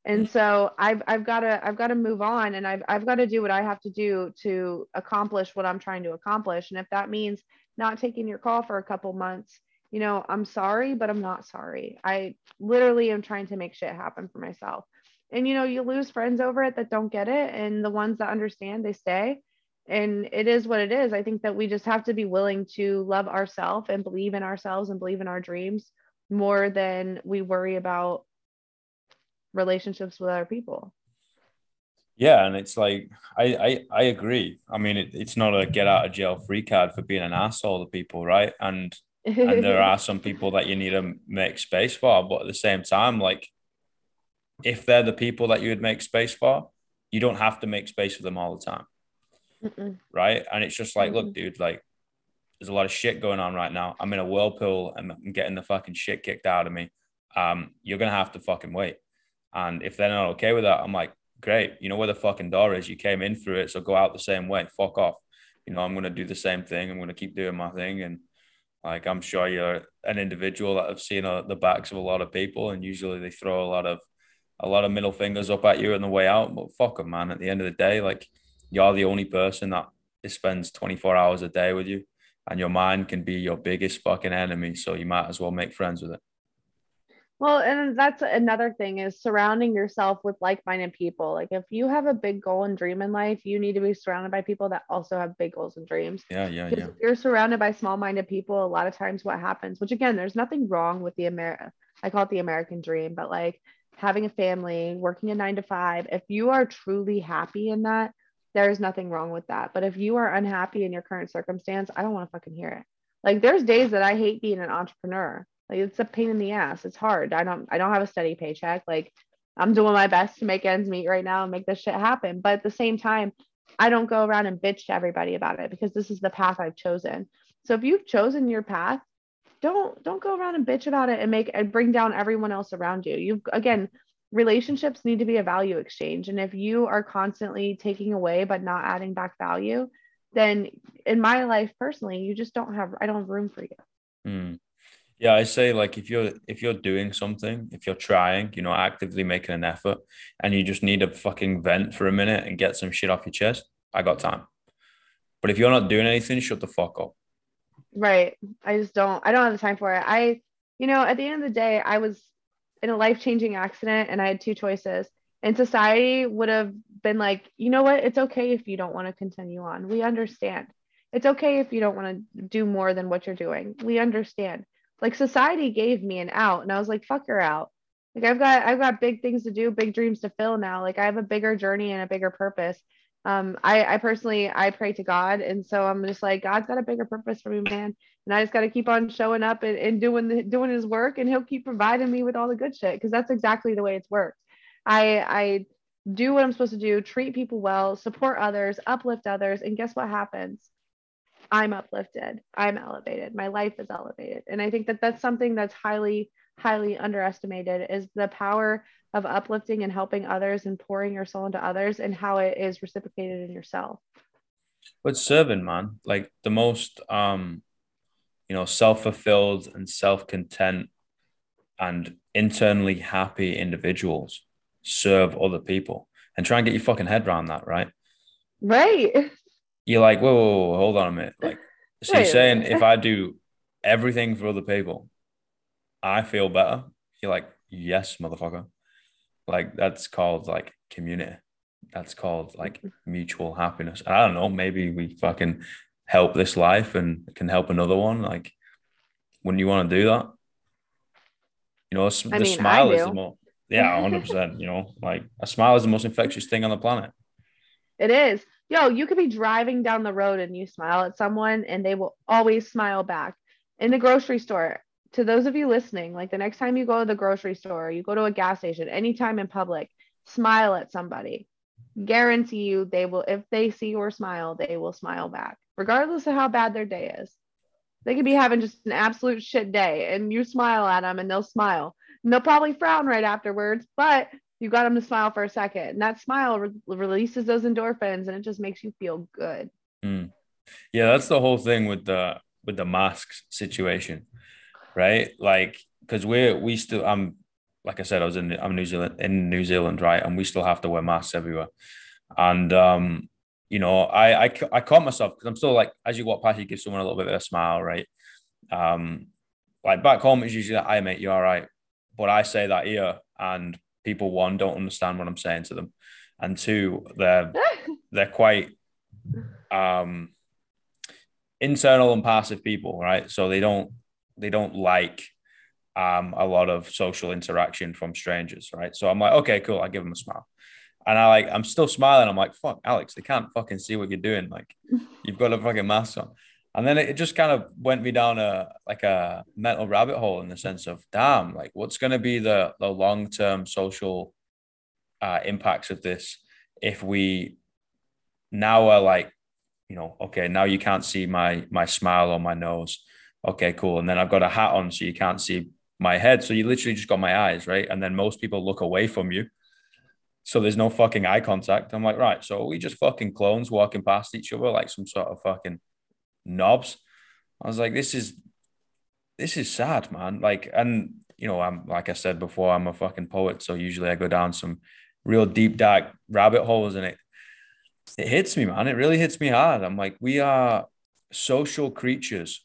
and so i've i've got to i've got to move on and i've i've got to do what i have to do to accomplish what i'm trying to accomplish and if that means not taking your call for a couple months you know i'm sorry but i'm not sorry. I literally am trying to make shit happen for myself. And you know you lose friends over it that don't get it and the ones that understand they stay. And it is what it is. I think that we just have to be willing to love ourselves and believe in ourselves and believe in our dreams more than we worry about relationships with other people. Yeah and it's like i i, I agree. I mean it, it's not a get out of jail free card for being an asshole to people right? And and there are some people that you need to make space for but at the same time like if they're the people that you would make space for you don't have to make space for them all the time Mm-mm. right and it's just like mm look dude like there's a lot of shit going on right now i'm in a whirlpool and i'm getting the fucking shit kicked out of me um you're gonna have to fucking wait and if they're not okay with that, I'm like, great, you know where the fucking door is. You came in through it, so go out the same way. Fuck off. You know, I'm gonna do the same thing. I'm gonna keep doing my thing, and like I'm sure you're an individual that I've seen uh, the backs of a lot of people, and usually they throw a lot of a lot of middle fingers up at you on the way out. But fuck them, man. At the end of the day, like you're the only person that spends 24 hours a day with you, and your mind can be your biggest fucking enemy. So you might as well make friends with it. Well, and that's another thing is surrounding yourself with like-minded people. Like if you have a big goal and dream in life, you need to be surrounded by people that also have big goals and dreams. Yeah, yeah, yeah. If you're surrounded by small-minded people, a lot of times what happens, which again, there's nothing wrong with the America, I call it the American dream, but like having a family, working a nine to five, if you are truly happy in that, there's nothing wrong with that. But if you are unhappy in your current circumstance, I don't want to fucking hear it. Like there's days that I hate being an entrepreneur like it's a pain in the ass. It's hard. I don't I don't have a steady paycheck. Like I'm doing my best to make ends meet right now and make this shit happen. But at the same time, I don't go around and bitch to everybody about it because this is the path I've chosen. So if you've chosen your path, don't don't go around and bitch about it and make and bring down everyone else around you. You again, relationships need to be a value exchange. And if you are constantly taking away but not adding back value, then in my life personally, you just don't have I don't have room for you. Mm. Yeah, I say like if you're if you're doing something, if you're trying, you know, actively making an effort, and you just need a fucking vent for a minute and get some shit off your chest, I got time. But if you're not doing anything, shut the fuck up. Right. I just don't. I don't have the time for it. I, you know, at the end of the day, I was in a life changing accident, and I had two choices. And society would have been like, you know what? It's okay if you don't want to continue on. We understand. It's okay if you don't want to do more than what you're doing. We understand like society gave me an out and i was like fuck her out. Like i've got i've got big things to do big dreams to fill now. Like i have a bigger journey and a bigger purpose. Um i i personally i pray to god and so i'm just like god's got a bigger purpose for me man and i just got to keep on showing up and, and doing the doing his work and he'll keep providing me with all the good shit because that's exactly the way it's worked. I i do what i'm supposed to do treat people well support others uplift others and guess what happens I'm uplifted, I'm elevated, my life is elevated. And I think that that's something that's highly, highly underestimated is the power of uplifting and helping others and pouring your soul into others and how it is reciprocated in yourself. But serving, man, like the most, um, you know, self-fulfilled and self-content and internally happy individuals serve other people and try and get your fucking head around that, right? Right you're like, whoa, whoa, whoa, hold on a minute. Like, so you're saying if I do everything for other people, I feel better. You're like, yes, motherfucker. Like that's called like community. That's called like mutual happiness. I don't know. Maybe we fucking help this life and can help another one. Like, wouldn't you want to do that? You know, the mean, smile is the most. Yeah, hundred percent. You know, like a smile is the most infectious thing on the planet. It is. Yo, you could be driving down the road and you smile at someone and they will always smile back. In the grocery store, to those of you listening, like the next time you go to the grocery store, you go to a gas station, anytime in public, smile at somebody. Guarantee you they will, if they see your smile, they will smile back, regardless of how bad their day is. They could be having just an absolute shit day and you smile at them and they'll smile. And they'll probably frown right afterwards, but you got them to smile for a second and that smile re- releases those endorphins and it just makes you feel good Mm. Yeah, that's the whole thing with the with the masks situation, right? Like, because we're we still I'm like I said, I was in I'm New Zealand in New Zealand, right? And we still have to wear masks everywhere. And um, you know, I I, I caught myself because I'm still like, as you walk past, you give someone a little bit of a smile, right? Um, like back home, it's usually, "Hi, mate, you all right?" But I say that here, and people one don't understand what I'm saying to them, and two, they're they're quite um internal and passive people, right? So they don't they don't like um a lot of social interaction from strangers, right? So I'm like, okay, cool. I give them a smile. And I like I'm still smiling. I'm like, fuck, Alex, they can't fucking see what you're doing. Like you've got a fucking mask on. And then it, just kind of went me down a like a mental rabbit hole in the sense of damn, like what's gonna be the the long-term social uh impacts of this if we now are like you know, okay, now you can't see my my smile on my nose. Okay, cool. And then I've got a hat on so you can't see my head. So you literally just got my eyes, right? And then most people look away from you. So there's no fucking eye contact. I'm like, right. So we just fucking clones walking past each other like some sort of fucking knobs. I was like, this is this is sad, man. Like, and you know, I'm like I said before, I'm a fucking poet. So usually I go down some real deep dark rabbit holes and it it hits me, man. It really hits me hard. I'm like, we are social creatures,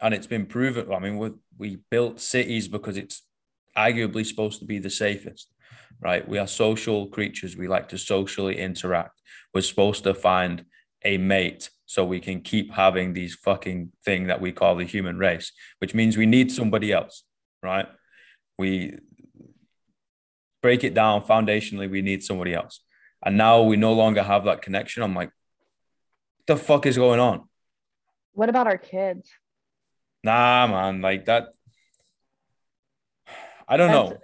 and it's been proven. I mean, we we built cities because it's arguably supposed to be the safest, right? We are social creatures. We like to socially interact. We're supposed to find a mate so we can keep having these fucking thing that we call the human race, which means we need somebody else, right? We break it down foundationally, we need somebody else. And now we no longer have that connection. I'm like, what the fuck is going on? what about our kids Nah, man, like that. I don't know.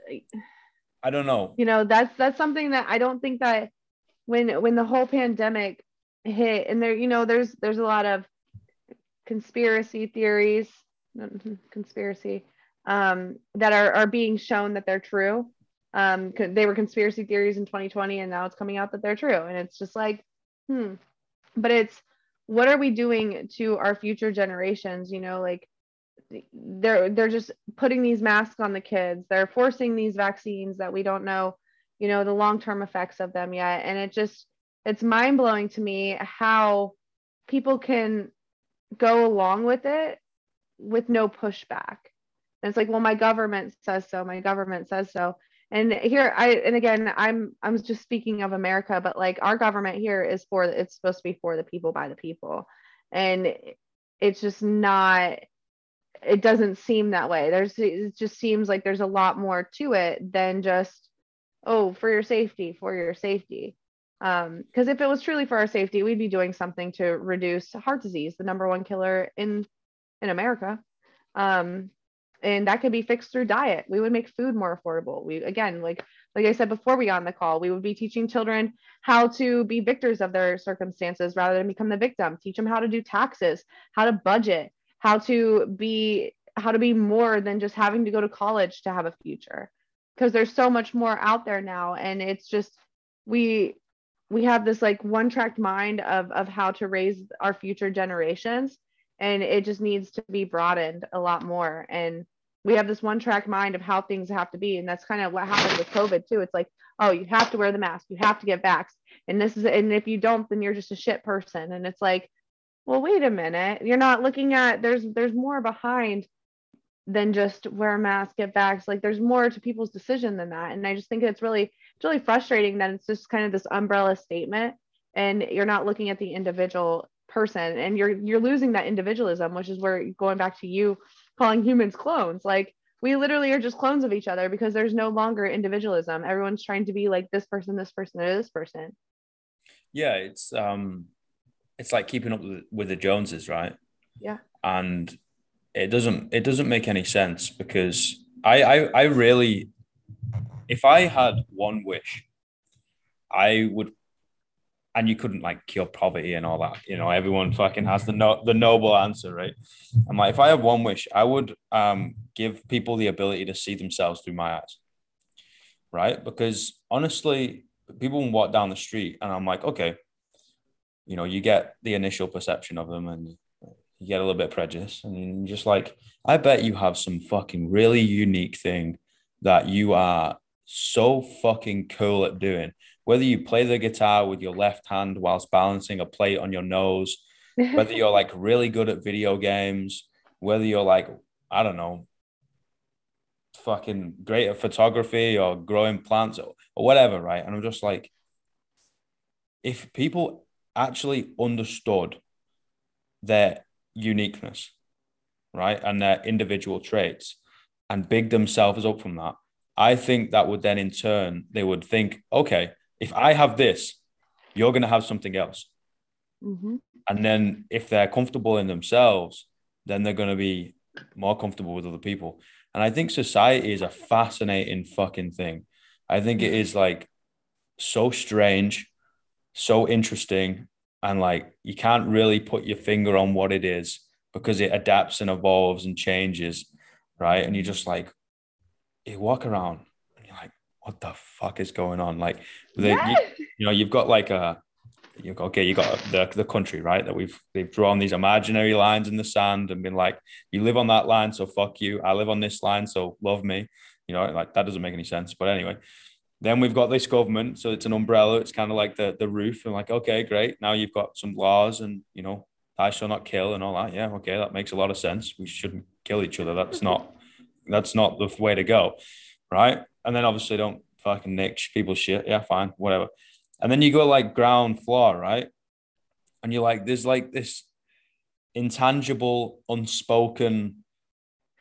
I don't know. you know that's that's something that i don't think that when when the whole pandemic hit. And there you know there's there's a lot of conspiracy theories conspiracy um that are are being shown that they're true. Um they were conspiracy theories in 2020 and now it's coming out that they're true. And it's just like hmm. But it's what are we doing to our future generations? You know like they're they're just putting these masks on the kids. They're forcing these vaccines that we don't know you know the long-term effects of them yet. And it just it's mind-blowing to me how people can go along with it with no pushback. And it's like well my government says so my government says so. And here i and again i'm i'm just speaking of america but like our government here is for it's supposed to be for the people by the people. And it's just not it doesn't seem that way. There's it just seems like there's a lot more to it than just oh for your safety for your safety um because if it was truly for our safety we'd be doing something to reduce heart disease the number one killer in in america. Um and that could be fixed through diet. We would make food more affordable. We again like like i said before we got on the call we would be teaching children how to be victors of their circumstances rather than become the victim. Teach them how to do taxes how to budget how to be how to be more than just having to go to college to have a future. Because there's so much more out there now and it's just we we have this like one tracked mind of of how to raise our future generations and it just needs to be broadened a lot more. And we have this one track mind of how things have to be and that's kind of what happened with covid too. It's like oh you have to wear the mask you have to get vaxxed and this is and if you don't then you're just a shit person. And it's like well wait a minute you're not looking at there's there's more behind than just wear a mask, get vax. Like there's more to people's decision than that. And I just think it's really, it's really frustrating that it's just kind of this umbrella statement and you're not looking at the individual person and you're you're losing that individualism, which is where going back to you calling humans clones. Like we literally are just clones of each other because there's no longer individualism. Everyone's trying to be like this person, this person, or this person. Yeah, it's um it's like keeping up with, with the Joneses, right? Yeah. And it doesn't it doesn't make any sense because I I, I really if I had one wish, I would and you couldn't like cure poverty and all that. You know, everyone fucking has the no the noble answer, right? I'm like, if I have one wish, I would um give people the ability to see themselves through my eyes. Right? Because honestly, people walk down the street and I'm like, okay, you know, you get the initial perception of them and you get a little bit of prejudice and just like, I bet you have some fucking really unique thing that you are so fucking cool at doing. Whether you play the guitar with your left hand whilst balancing a plate on your nose, whether you're like really good at video games, whether you're like, I don't know, fucking great at photography or growing plants or, or whatever, right? And I'm just like, if people actually understood their uniqueness, right, and their individual traits and big themselves up from that, I think that would then in turn, they would think, okay, if I have this, you're going to have something else. Mm-hmm. And then if they're comfortable in themselves, then they're going to be more comfortable with other people. And I think society is a fascinating fucking thing. I think it is like so strange, so interesting, and like you can't really put your finger on what it is because it adapts and evolves and changes, right? And you just like you walk around and you're like, what the fuck is going on? Like, the, you, you know, you've got like a you got okay, you got the, the country, right? That we've they've drawn these imaginary lines in the sand and been like, you live on that line, so fuck you. I live on this line, so love me. You know, like that doesn't make any sense. But anyway, then we've got this government, so it's an umbrella. It's kind of like the the roof, and like, okay, great. Now you've got some laws, and you know, I shall not kill, and all that. Yeah, okay, that makes a lot of sense. We shouldn't kill each other. That's not that's not the way to go, right? And then obviously don't fucking nick people's shit. Yeah, fine, whatever. And then you go like ground floor, right? And you're like, there's like this intangible, unspoken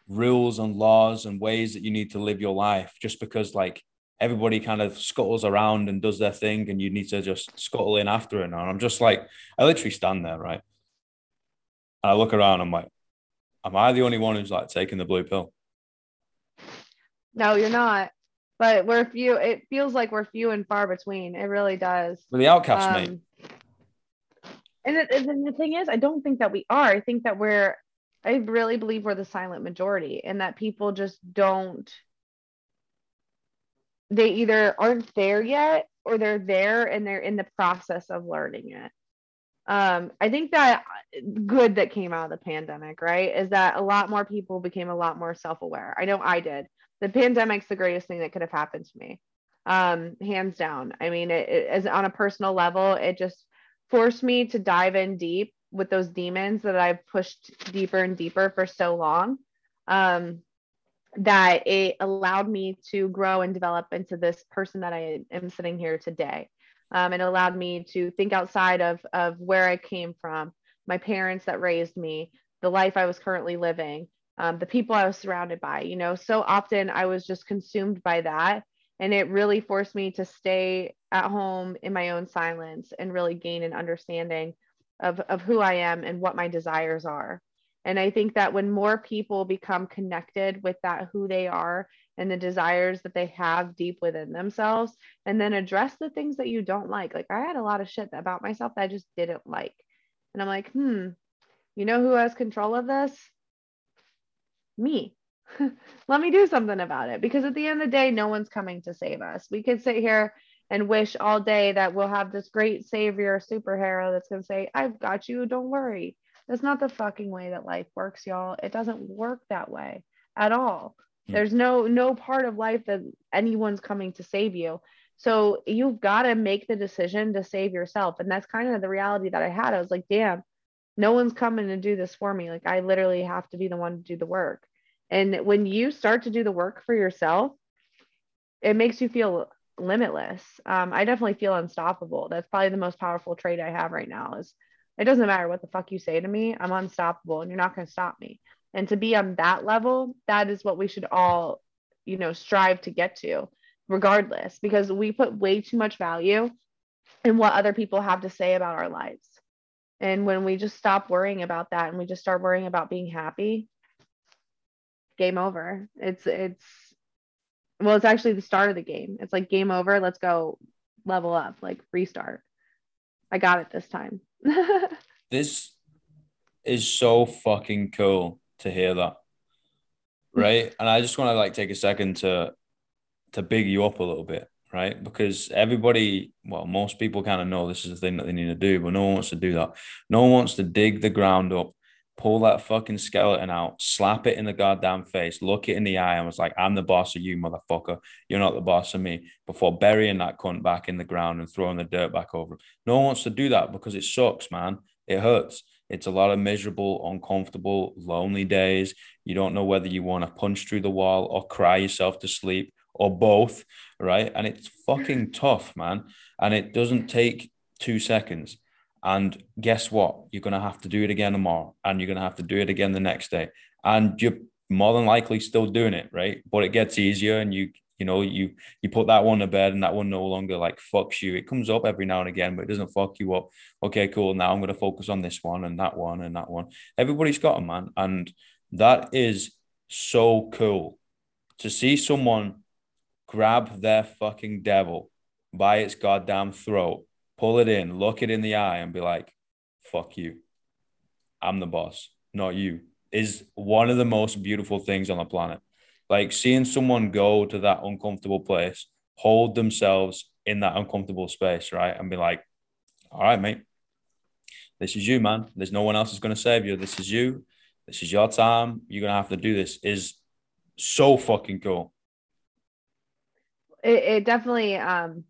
rules and laws and ways that you need to live your life just because like everybody kind of scuttles around and does their thing and you need to just scuttle in after it. And I'm just like, I literally stand there, right? And I look around, I'm like, am I the only one who's like taking the blue pill? No, you're not but we're few. It feels like we're few and far between. It really does. We're the outcasts, um, mate. And, it, and the thing is, I don't think that we are. I think that we're. I really believe we're the silent majority, and that people just don't. They either aren't there yet, or they're there and they're in the process of learning it. Um, I think that good that came out of the pandemic, right, is that a lot more people became a lot more self-aware. I know I did the pandemic's the greatest thing that could have happened to me um hands down i mean it, it as on a personal level it just forced me to dive in deep with those demons that i've pushed deeper and deeper for so long um that it allowed me to grow and develop into this person that i am sitting here today um, it allowed me to think outside of of where i came from my parents that raised me the life i was currently living um, the people I was surrounded by. You know, so often I was just consumed by that. And it really forced me to stay at home in my own silence and really gain an understanding of, of who I am and what my desires are. And I think that when more people become connected with that, who they are and the desires that they have deep within themselves, and then address the things that you don't like. Like I had a lot of shit about myself that I just didn't like. And I'm like, hmm, you know who has control of this? me. Let me do something about it because at the end of the day, no one's coming to save us. We could sit here and wish all day that we'll have this great savior superhero that's going to say, I've got you. Don't worry. That's not the fucking way that life works, y'all. It doesn't work that way at all. Hmm. There's no no part of life that anyone's coming to save you. So you've got to make the decision to save yourself. And that's kind of the reality that I had. I was like, damn, no one's coming to do this for me. Like I literally have to be the one to do the work. And when you start to do the work for yourself, it makes you feel limitless. Um, I definitely feel unstoppable. That's probably the most powerful trait I have right now is it doesn't matter what the fuck you say to me, I'm unstoppable and you're not going to stop me. And to be on that level, that is what we should all, you know, strive to get to regardless because we put way too much value in what other people have to say about our lives. And when we just stop worrying about that and we just start worrying about being happy, game over. It's it's well, it's actually the start of the game. It's like game over. Let's go level up, like restart. I got it this time. this is so fucking cool to hear that. Right. and I just want to like take a second to to big you up a little bit, right? Because everybody, well, most people kind of know this is the thing that they need to do, but no one wants to do that. No one wants to dig the ground up, pull that fucking skeleton out, slap it in the goddamn face, look it in the eye, and was like, I'm the boss of you, motherfucker. You're not the boss of me. Before burying that cunt back in the ground and throwing the dirt back over him. No one wants to do that because it sucks, man. It hurts. It's a lot of miserable, uncomfortable, lonely days. You don't know whether you want to punch through the wall or cry yourself to sleep or both, right? And it's fucking tough, man. And it doesn't take two seconds. And guess what? You're going to have to do it again tomorrow, and you're going to have to do it again the next day. And you're more than likely still doing it, right? But it gets easier, and you, you know, you you put that one to bed, and that one no longer like fucks you. It comes up every now and again, but it doesn't fuck you up. Okay, cool. Now I'm going to focus on this one and that one and that one. Everybody's got them, man, and that is so cool to see someone grab their fucking devil by its goddamn throat pull it in, look it in the eye, and be like, fuck you. I'm the boss, not you, is one of the most beautiful things on the planet. Like seeing someone go to that uncomfortable place, hold themselves in that uncomfortable space, right? And be like, all right, mate, this is you, man. There's no one else is going to save you. This is you. This is your time. You're going to have to do this is so fucking cool. It, it definitely, um,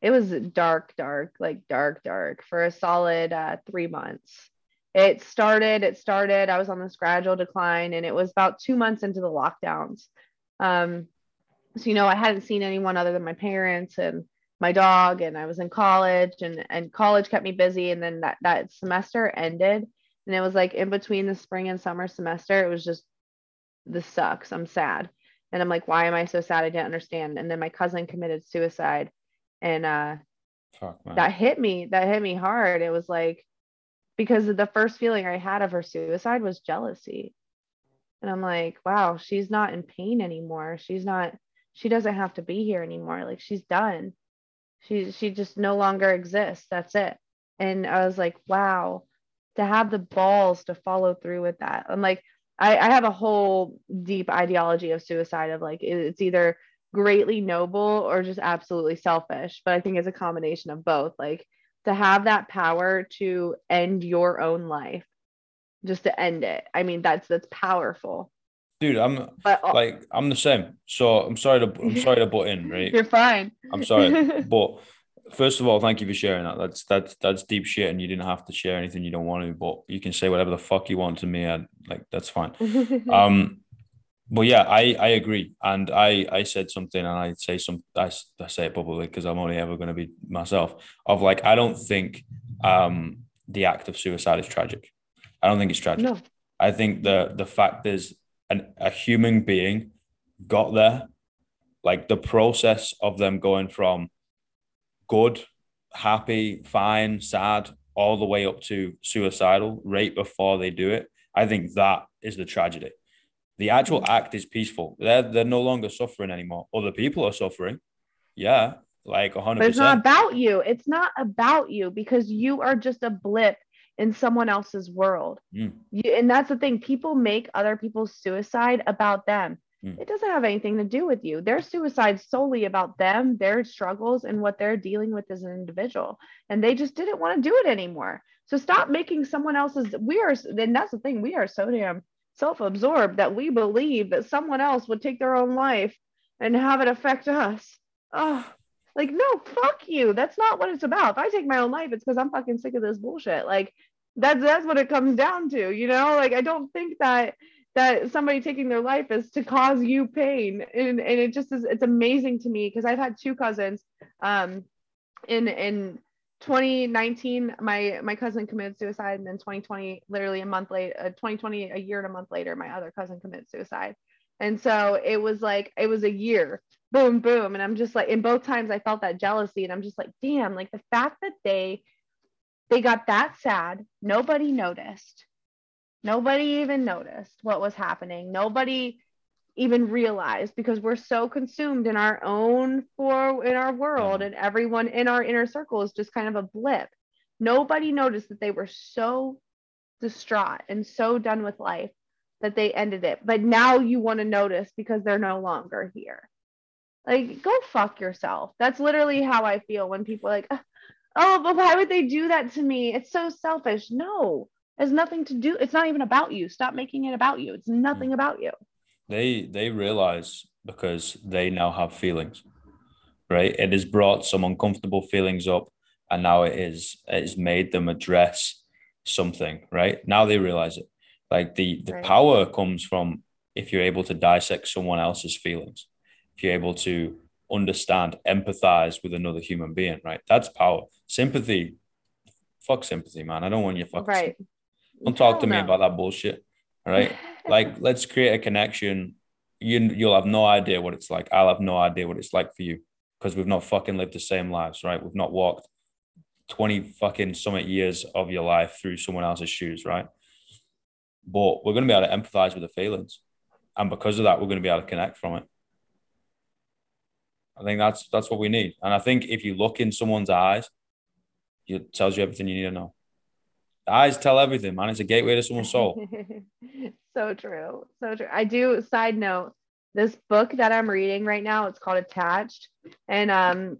it was dark, dark, like dark, dark for a solid uh, three months. It started, it started, I was on this gradual decline and it was about two months into the lockdowns. Um, so, you know, I hadn't seen anyone other than my parents and my dog and I was in college and, and college kept me busy. And then that, that semester ended and it was like in between the spring and summer semester, it was just, this sucks. I'm sad. And I'm like, why am I so sad? I didn't understand. And then my cousin committed suicide and uh Fuck, that hit me that hit me hard. It was like because the first feeling i had of her suicide was jealousy. And i'm like wow she's not in pain anymore. She's not she doesn't have to be here anymore. Like she's done. She she just no longer exists. That's it. And i was like wow to have the balls to follow through with that. I'm like I, I have a whole deep ideology of suicide of like it's either greatly noble or just absolutely selfish but i think it's a combination of both like to have that power to end your own life just to end it. I mean that's that's powerful. Dude i'm but, like i'm the same. So i'm sorry to i'm sorry to butt in right? You're fine. I'm sorry. But first of all thank you for sharing that. That's that's that's deep shit and you didn't have to share anything you don't want to but you can say whatever the fuck you want to me and like that's fine. Um but yeah, I, I agree, and I, I said something, and I say some I, I say it publicly because I'm only ever going to be myself. Of like, I don't think um, the act of suicide is tragic. I don't think it's tragic. No. I think the the fact is an a human being got there, like the process of them going from good, happy, fine, sad, all the way up to suicidal right before they do it. I think that is the tragedy. The actual act is peaceful. They're they're no longer suffering anymore. Other people are suffering. Yeah, like 100 But it's not about you. It's not about you because you are just a blip in someone else's world. Mm. You, and that's the thing. People make other people's suicide about them. Mm. It doesn't have anything to do with you. Their suicide solely about them, their struggles, and what they're dealing with as an individual. And they just didn't want to do it anymore. So stop making someone else's. We are, and that's the thing. We are so damn self-absorbed that we believe that someone else would take their own life and have it affect us. Oh, like no, fuck you. That's not what it's about. If I take my own life, it's because I'm fucking sick of this bullshit. Like that's that's what it comes down to, you know? Like I don't think that that somebody taking their life is to cause you pain and, and it just is it's amazing to me because i've had two cousins um in in 2019 my my cousin committed suicide and then 2020 literally a month late uh, 2020 a year and a month later my other cousin committed suicide. And so it was like it was a year. Boom boom. And i'm just like in both times i felt that jealousy and i'm just like damn like the fact that they they got that sad nobody noticed. Nobody even noticed what was happening. Nobody even realize because we're so consumed in our own for in our world and everyone in our inner circle is just kind of a blip. Nobody noticed that they were so distraught and so done with life that they ended it. But now you want to notice because they're no longer here. Like go fuck yourself. That's literally how i feel when people like oh, oh but why would they do that to me? It's so selfish. No it has nothing to do it's not even about you. Stop making it about you. It's nothing about you they they realize because they now have feelings right? It has brought some uncomfortable feelings up and now it is it has made them address something right? Now they realize it. Like the the right. power comes from if you're able to dissect someone else's feelings if you're able to understand empathize with another human being right? That's power. Sympathy fuck sympathy man. I don't want you fucking right. don't talk Hell to no. me about that bullshit right? Like let's create a connection. You you'll have no idea what it's like. I'll have no idea what it's like for you because we've not fucking lived the same lives right? We've not walked 20 fucking summit years of your life through someone else's shoes right? But we're going to be able to empathize with the feelings. And because of that we're going to be able to connect from it. I think that's that's what we need. And i think if you look in someone's eyes it tells you everything you need to know eyes tell everything, man. It's a gateway to someone's soul. so true. So true. I do side note this book that I'm reading right now, it's called Attached. And um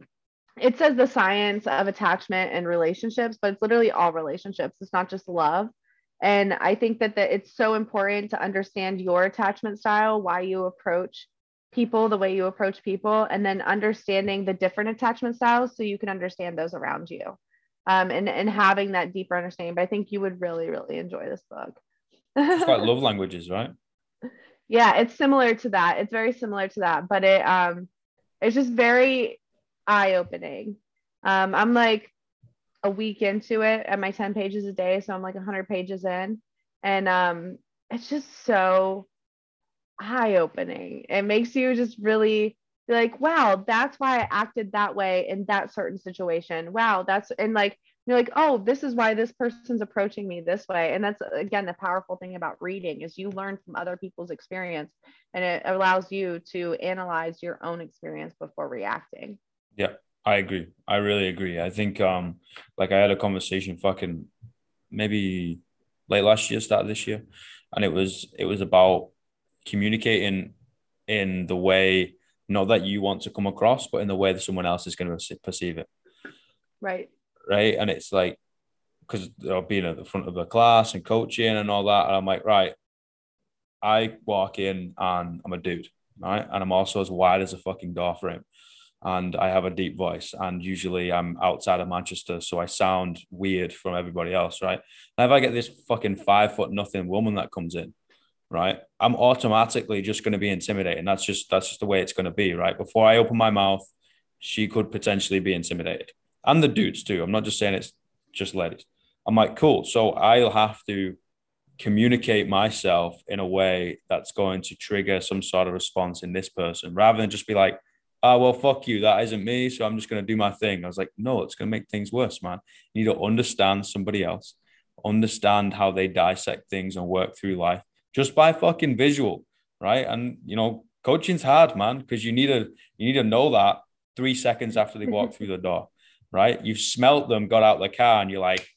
it says the science of attachment and relationships, but it's literally all relationships. It's not just love. And I think that, that it's so important to understand your attachment style, why you approach people the way you approach people, and then understanding the different attachment styles so you can understand those around you um, and and having that deeper understanding. But I think you would really really enjoy this book. it's like love languages, right? Yeah, it's similar to that. It's very similar to that, but it um, it's just very eye opening. Um, I'm like a week into it at my 10 pages a day, so I'm like 100 pages in, and um, it's just so eye opening. It makes you just really like, wow, that's why I acted that way in that certain situation. Wow, that's and like you're like, oh, this is why this person's approaching me this way. And that's again the powerful thing about reading is you learn from other people's experience and it allows you to analyze your own experience before reacting. Yeah, I agree. I really agree. I think um like I had a conversation fucking maybe late last year, start this year, and it was it was about communicating in the way not that you want to come across, but in the way that someone else is going to perceive it. Right. Right. And it's like, because I've been at the front of the class and coaching and all that. And I'm like, right, I walk in and I'm a dude, right? And I'm also as wide as a fucking door frame. And I have a deep voice. And usually I'm outside of Manchester. So I sound weird from everybody else, right? Now, if I get this fucking five foot nothing woman that comes in, right? I'm automatically just going to be intimidated. That's just that's just the way it's going to be right? Before i open my mouth she could potentially be intimidated. And the dudes too. I'm not just saying it's just ladies. I'm like cool. So i'll have to communicate myself in a way that's going to trigger some sort of response in this person rather than just be like oh well fuck you. That isn't me. So i'm just going to do my thing. I was like no it's going to make things worse man. You need to understand somebody else understand how they dissect things and work through life just by fucking visual, right? And you know, coaching's hard, man, because you need to you need to know that three seconds after they walk through the door, right? You've smelt them, got out the car, and you're like,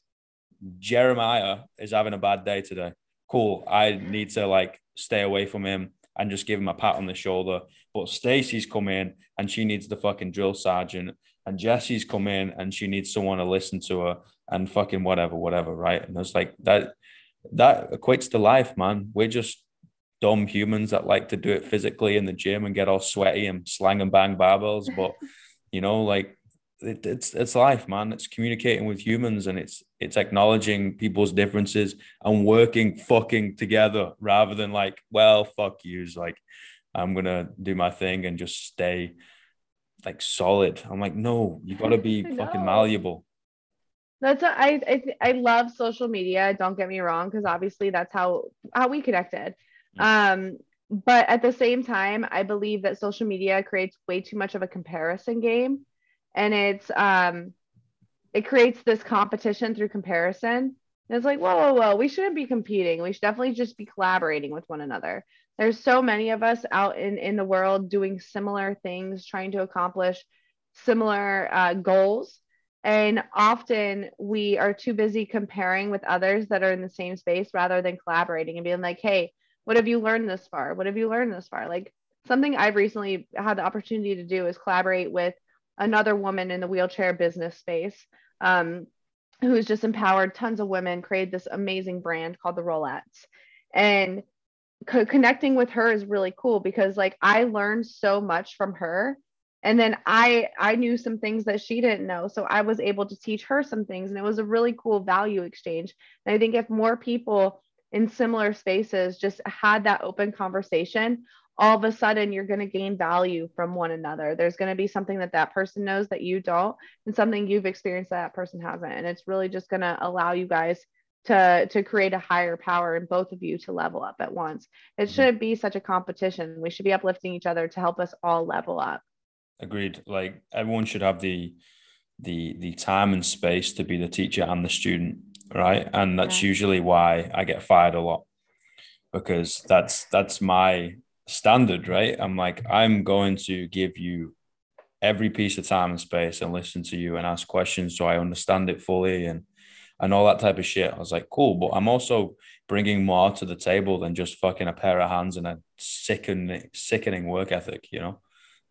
Jeremiah is having a bad day today. Cool. I need to like stay away from him and just give him a pat on the shoulder. But Stacy's come in and she needs the fucking drill sergeant. And Jesse's come in and she needs someone to listen to her and fucking whatever, whatever, right? And it's like that that equates to life, man. We're just dumb humans that like to do it physically in the gym and get all sweaty and slang and bang barbells. But you know, like it, it's it's life, man. It's communicating with humans, and it's it's acknowledging people's differences and working fucking together rather than like, well, fuck yous. Like, I'm gonna do my thing and just stay like solid. I'm like, no, you gotta be fucking malleable. That's a, I I I love social media. Don't get me wrong, because obviously that's how how we connected. Um, but at the same time, I believe that social media creates way too much of a comparison game. And it's um it creates this competition through comparison. And it's like whoa whoa whoa we shouldn't be competing. We should definitely just be collaborating with one another. There's so many of us out in in the world doing similar things trying to accomplish similar uh, goals and often we are too busy comparing with others that are in the same space rather than collaborating and being like hey what have you learned this far what have you learned this far like something i've recently had the opportunity to do is collaborate with another woman in the wheelchair business space um, who's just empowered tons of women, created this amazing brand called the Rollettes. And co- connecting with her is really cool because like I learned so much from her. And then I I knew some things that she didn't know. So I was able to teach her some things. And it was a really cool value exchange. And I think if more people in similar spaces just had that open conversation all of a sudden you're going to gain value from one another. There's going to be something that that person knows that you don't, and something you've experienced that, that person hasn't. And it's really just going to allow you guys to to create a higher power in both of you to level up at once. It mm-hmm. shouldn't be such a competition. We should be uplifting each other to help us all level up. Agreed. Like everyone should have the the the time and space to be the teacher and the student, right? And that's yeah. usually why I get fired a lot because that's that's my standard, right? I'm like, I'm going to give you every piece of time and space and listen to you and ask questions so I understand it fully and and all that type of shit. I was like, cool, but I'm also bringing more to the table than just fucking a pair of hands and a sickening, sickening work ethic, you know?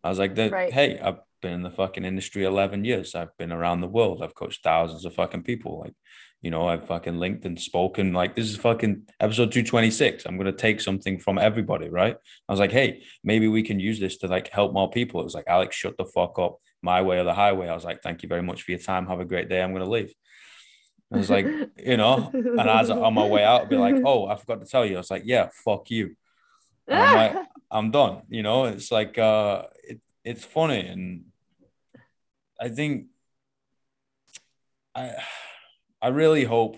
I was like, right. hey, I've been in the fucking industry 11 years. I've been around the world. I've coached thousands of fucking people. Like, you know, I've fucking linked and spoken. Like, this is fucking episode 226. I'm going to take something from everybody, right? I was like, hey, maybe we can use this to like help more people. It was like, Alex, shut the fuck up. My way or the highway. I was like, thank you very much for your time. Have a great day. I'm going to leave. I was like, you know, and as on my way out, I'd be like, oh, I forgot to tell you. I was like, yeah, fuck you. And I'm like, I'm done. You know, it's like, uh, it's funny. And I think I, I really hope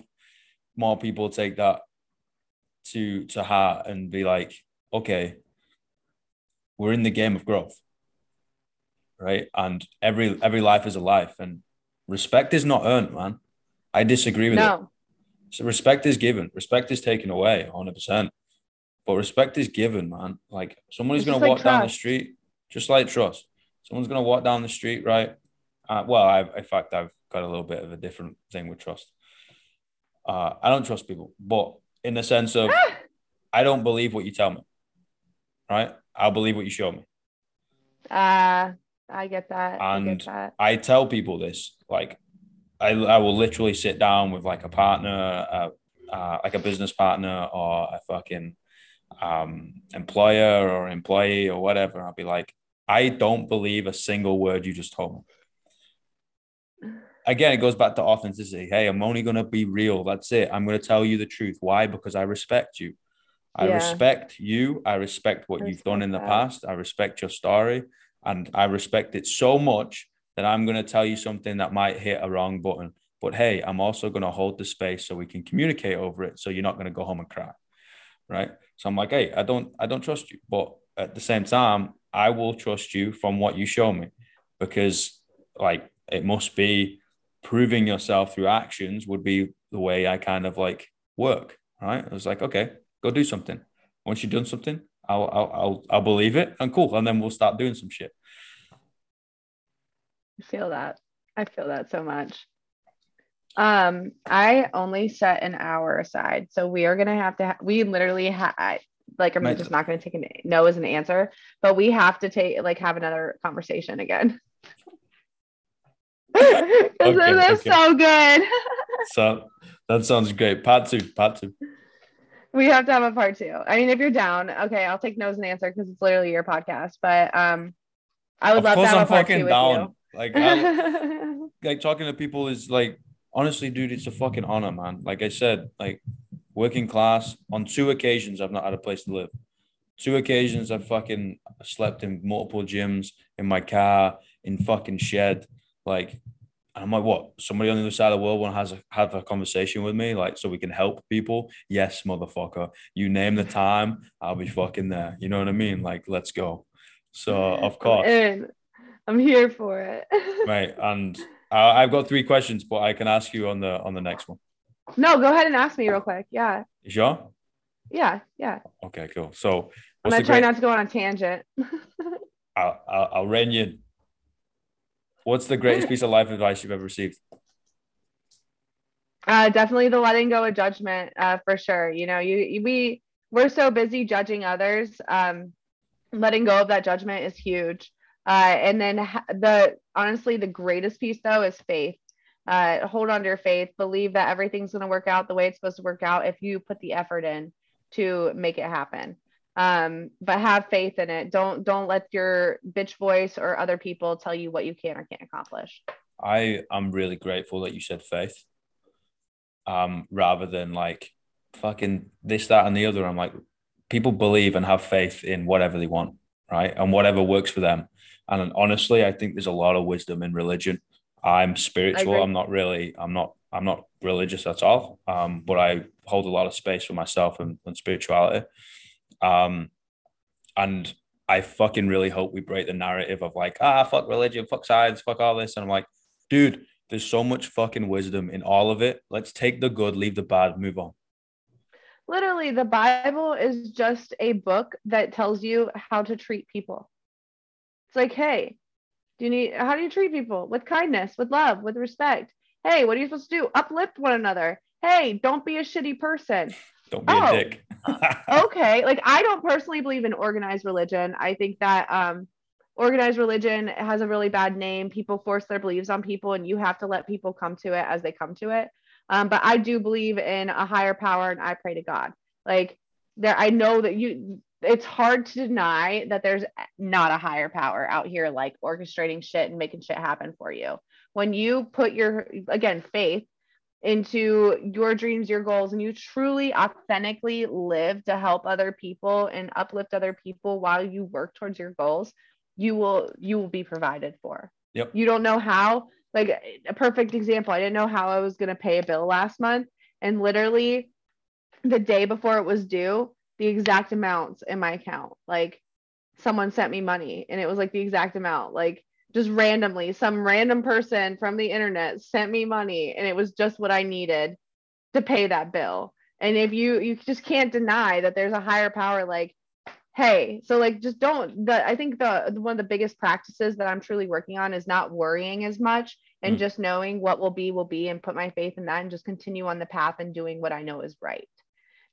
more people take that to to heart and be like, okay, we're in the game of growth, right? And every every life is a life, and respect is not earned, man. I disagree with no. it. So respect is given. Respect is taken away, hundred percent. But respect is given, man. Like somebody's gonna walk like down the street, just like trust. Someone's gonna walk down the street, right? Uh, well, I've in fact I've got a little bit of a different thing with trust. Uh, I don't trust people, but in the sense of I don't believe what you tell me. Right? I'll believe what you show me. Uh I get that. And I, get that. I tell people this, like I, I will literally sit down with like a partner, uh, uh, like a business partner or a fucking um, employer or employee or whatever. I'll be like, I don't believe a single word you just told me again, it goes back to authenticity. Hey, I'm only going to be real. That's it. I'm going to tell you the truth. Why? Because I respect you. I yeah. respect you. I respect what you've done in the that. past. I respect your story. And I respect it so much that I'm going to tell you something that might hit a wrong button. But hey, I'm also going to hold the space so we can communicate over it. So you're not going to go home and cry. Right. So I'm like, hey, I don't, I don't trust you. But at the same time, I will trust you from what you show me because like it must be proving yourself through actions would be the way I kind of like work. Right. I was like, okay, go do something. Once you've done something, I'll I'll I'll, I'll believe it and cool. And then we'll start doing some shit. I feel that. I feel that so much. Um, I only set an hour aside, so we are gonna have to. Ha- we literally have like I'm just not gonna take a no as an answer, but we have to take like have another conversation again. okay, that's okay. so good. so that sounds great. Part two, part two. We have to have a part two. I mean, if you're down, okay, I'll take no as an answer because it's literally your podcast. But um, I would of love to have I'm a part two with down. you. Like, I, like talking to people is like, honestly, dude, it's a fucking honor, man. Like I said, like working class on two occasions, I've not had a place to live. Two occasions, I've fucking slept in multiple gyms, in my car, in fucking shed. Like, I'm like, what? Somebody on the other side of the world want to have a conversation with me, like, so we can help people. Yes, motherfucker. You name the time, I'll be fucking there. You know what I mean? Like, let's go. So, of course, I'm, I'm here for it. right. And I've got three questions, but I can ask you on the on the next one. No, go ahead and ask me real quick. Yeah. You sure? Yeah. Yeah. Okay. Cool. So, I'm gonna try great... not to go on a tangent. I'll, I'll, I'll rein you. What's the greatest piece of life advice you've ever received? Uh, definitely the letting go of judgment, uh, for sure. You know, you, you we we're so busy judging others. Um, letting go of that judgment is huge. Uh, and then the honestly, the greatest piece though is faith. Uh, hold on to your faith. Believe that everything's going to work out the way it's supposed to work out if you put the effort in to make it happen. Um, but have faith in it. Don't don't let your bitch voice or other people tell you what you can or can't accomplish. I am really grateful that you said faith, um, rather than like fucking this, that, and the other. I'm like, people believe and have faith in whatever they want, right, and whatever works for them. And honestly, I think there's a lot of wisdom in religion. I'm spiritual. I'm not really. I'm not. I'm not religious at all. Um, but I hold a lot of space for myself and, and spirituality. Um, and I fucking really hope we break the narrative of like, ah, fuck religion, fuck science, fuck all this. And I'm like, dude, there's so much fucking wisdom in all of it. Let's take the good, leave the bad, move on. Literally, the Bible is just a book that tells you how to treat people. It's like, hey, do you need how do you treat people? With kindness, with love, with respect. Hey, what are you supposed to do? Uplift one another. Hey, don't be a shitty person. Don't be oh, a dick. okay. Like I don't personally believe in organized religion. I think that um organized religion has a really bad name. People force their beliefs on people and you have to let people come to it as they come to it. Um, but I do believe in a higher power and I pray to God. Like there I know that you it's hard to deny that there's not a higher power out here like orchestrating shit and making shit happen for you. When you put your again faith into your dreams, your goals, and you truly authentically live to help other people and uplift other people while you work towards your goals, you will you will be provided for. Yep. You don't know how. Like a perfect example, I didn't know how I was going to pay a bill last month, and literally the day before it was due, the exact amounts in my account. Like someone sent me money, and it was like the exact amount. Like just randomly some random person from the internet sent me money and it was just what i needed to pay that bill and if you you just can't deny that there's a higher power like hey so like just don't the i think the one of the biggest practices that i'm truly working on is not worrying as much and mm. just knowing what will be will be and put my faith in that and just continue on the path and doing what i know is right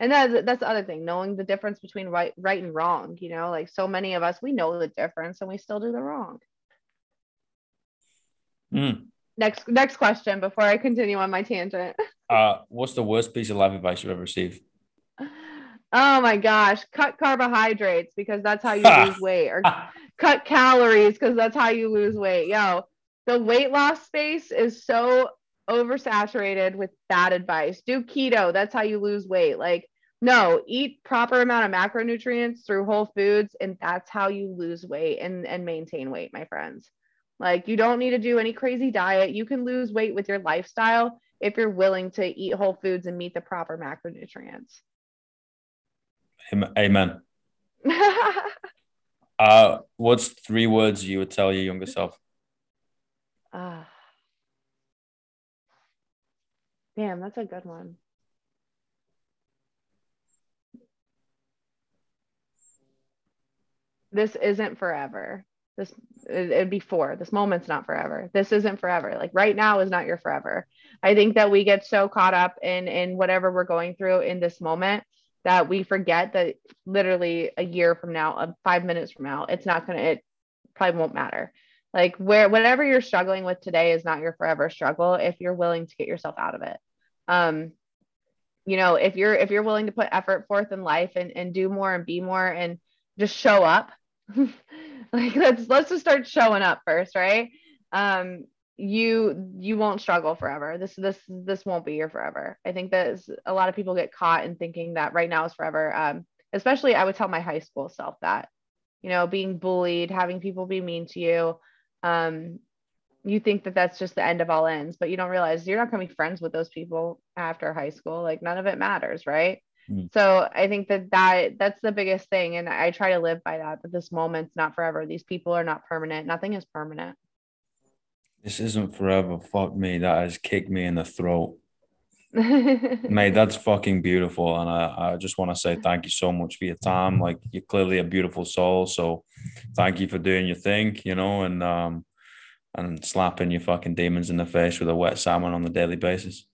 and that's that's the other thing knowing the difference between right right and wrong you know like so many of us we know the difference and we still do the wrong Mm. Next next question before I continue on my tangent. Uh, what's the worst piece of life advice you've ever received? Oh my gosh, cut carbohydrates because that's how you lose weight, or cut calories because that's how you lose weight. Yo, the weight loss space is so oversaturated with bad advice. Do keto, that's how you lose weight. Like, no, eat proper amount of macronutrients through whole foods, and that's how you lose weight and, and maintain weight, my friends. Like you don't need to do any crazy diet. You can lose weight with your lifestyle if you're willing to eat whole foods and meet the proper macronutrients. Amen. uh, what's three words you would tell your younger self? Uh, damn, that's a good one. This isn't forever. This it'd be four. This moment's not forever. This isn't forever. Like right now is not your forever. I think that we get so caught up in in whatever we're going through in this moment that we forget that literally a year from now uh, five minutes from now it's not gonna it probably won't matter. Like where whatever you're struggling with today is not your forever struggle if you're willing to get yourself out of it. Um you know if you're if you're willing to put effort forth in life and and do more and be more and just show up like let's let's just start showing up first right um, you you won't struggle forever. This this this won't be your forever. I think that a lot of people get caught in thinking that right now is forever. Um, especially I would tell my high school self that, you know, being bullied, having people be mean to you, um, you think that that's just the end of all ends, but you don't realize you're not going to be friends with those people after high school. Like none of it matters, right? Mm-hmm. So I think that that that's the biggest thing, and I try to live by that. That this moment's not forever. These people are not permanent. Nothing is permanent. This isn't forever. Fuck me. That has kicked me in the throat. Mate, that's fucking beautiful. And I, I just want to say thank you so much for your time. Like you're clearly a beautiful soul. So thank you for doing your thing, you know, and um and slapping your fucking demons in the face with a wet salmon on a daily basis.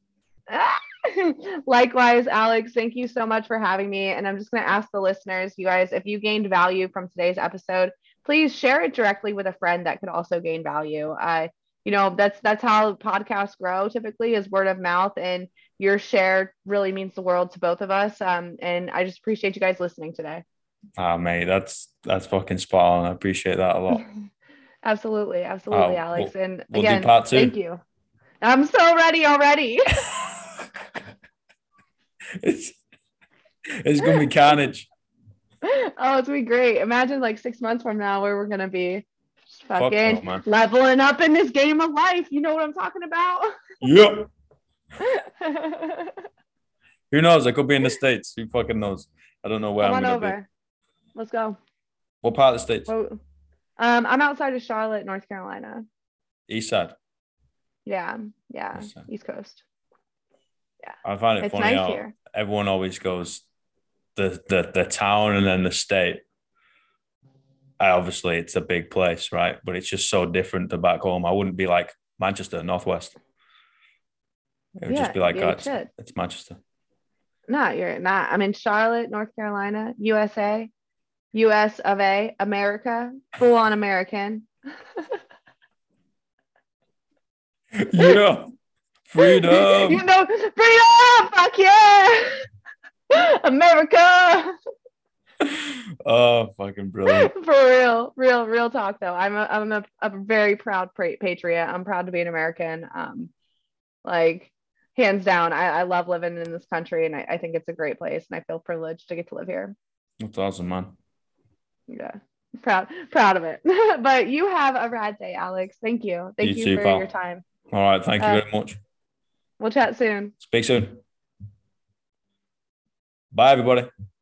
Likewise, Alex, thank you so much for having me. And I'm just going to ask the listeners, you guys, if you gained value from today's episode, please share it directly with a friend that could also gain value. Uh, you know, that's that's how podcasts grow typically is word of mouth, and your share really means the world to both of us. Um, and I just appreciate you guys listening today. Ah, oh, mate, that's that's fucking spot on. I appreciate that a lot. absolutely, absolutely, oh, Alex. We'll, and we'll again, thank you. I'm so ready already. it's it's gonna be carnage. Oh, it's gonna be great. Imagine like six months from now where we're gonna be fucking no, leveling up in this game of life. You know what I'm talking about? Yep. Who knows? I could be in the States. Who fucking knows? I don't know where Come I'm on over. Be. Let's go. What part of the States? um, I'm outside of Charlotte, North Carolina. East side. Yeah, yeah, East, East Coast. Yeah. I find it it's funny nice how here. everyone always goes the, the the town and then the state. I obviously it's a big place, right? But it's just so different to back home. I wouldn't be like Manchester, Northwest. It would yeah, just be like, oh, it's, it's Manchester. No, you're not. I'm in Charlotte, North Carolina, USA, US of A, America, full on American. yeah. Freedom. you know, freedom. Fuck yeah. America. oh, fucking brilliant. For real, real, real talk though. I'm a, I'm a, a very proud patriot. I'm proud to be an American. Um, like hands down, I, I love living in this country and I, I think it's a great place and I feel privileged to get to live here. That's awesome, man. Yeah. Proud, proud of it. but you have a rad day, Alex. Thank you. Thank you, you too, for pal. your time. All right. Thank you uh, very much. We'll chat soon. Speak soon. Bye, everybody.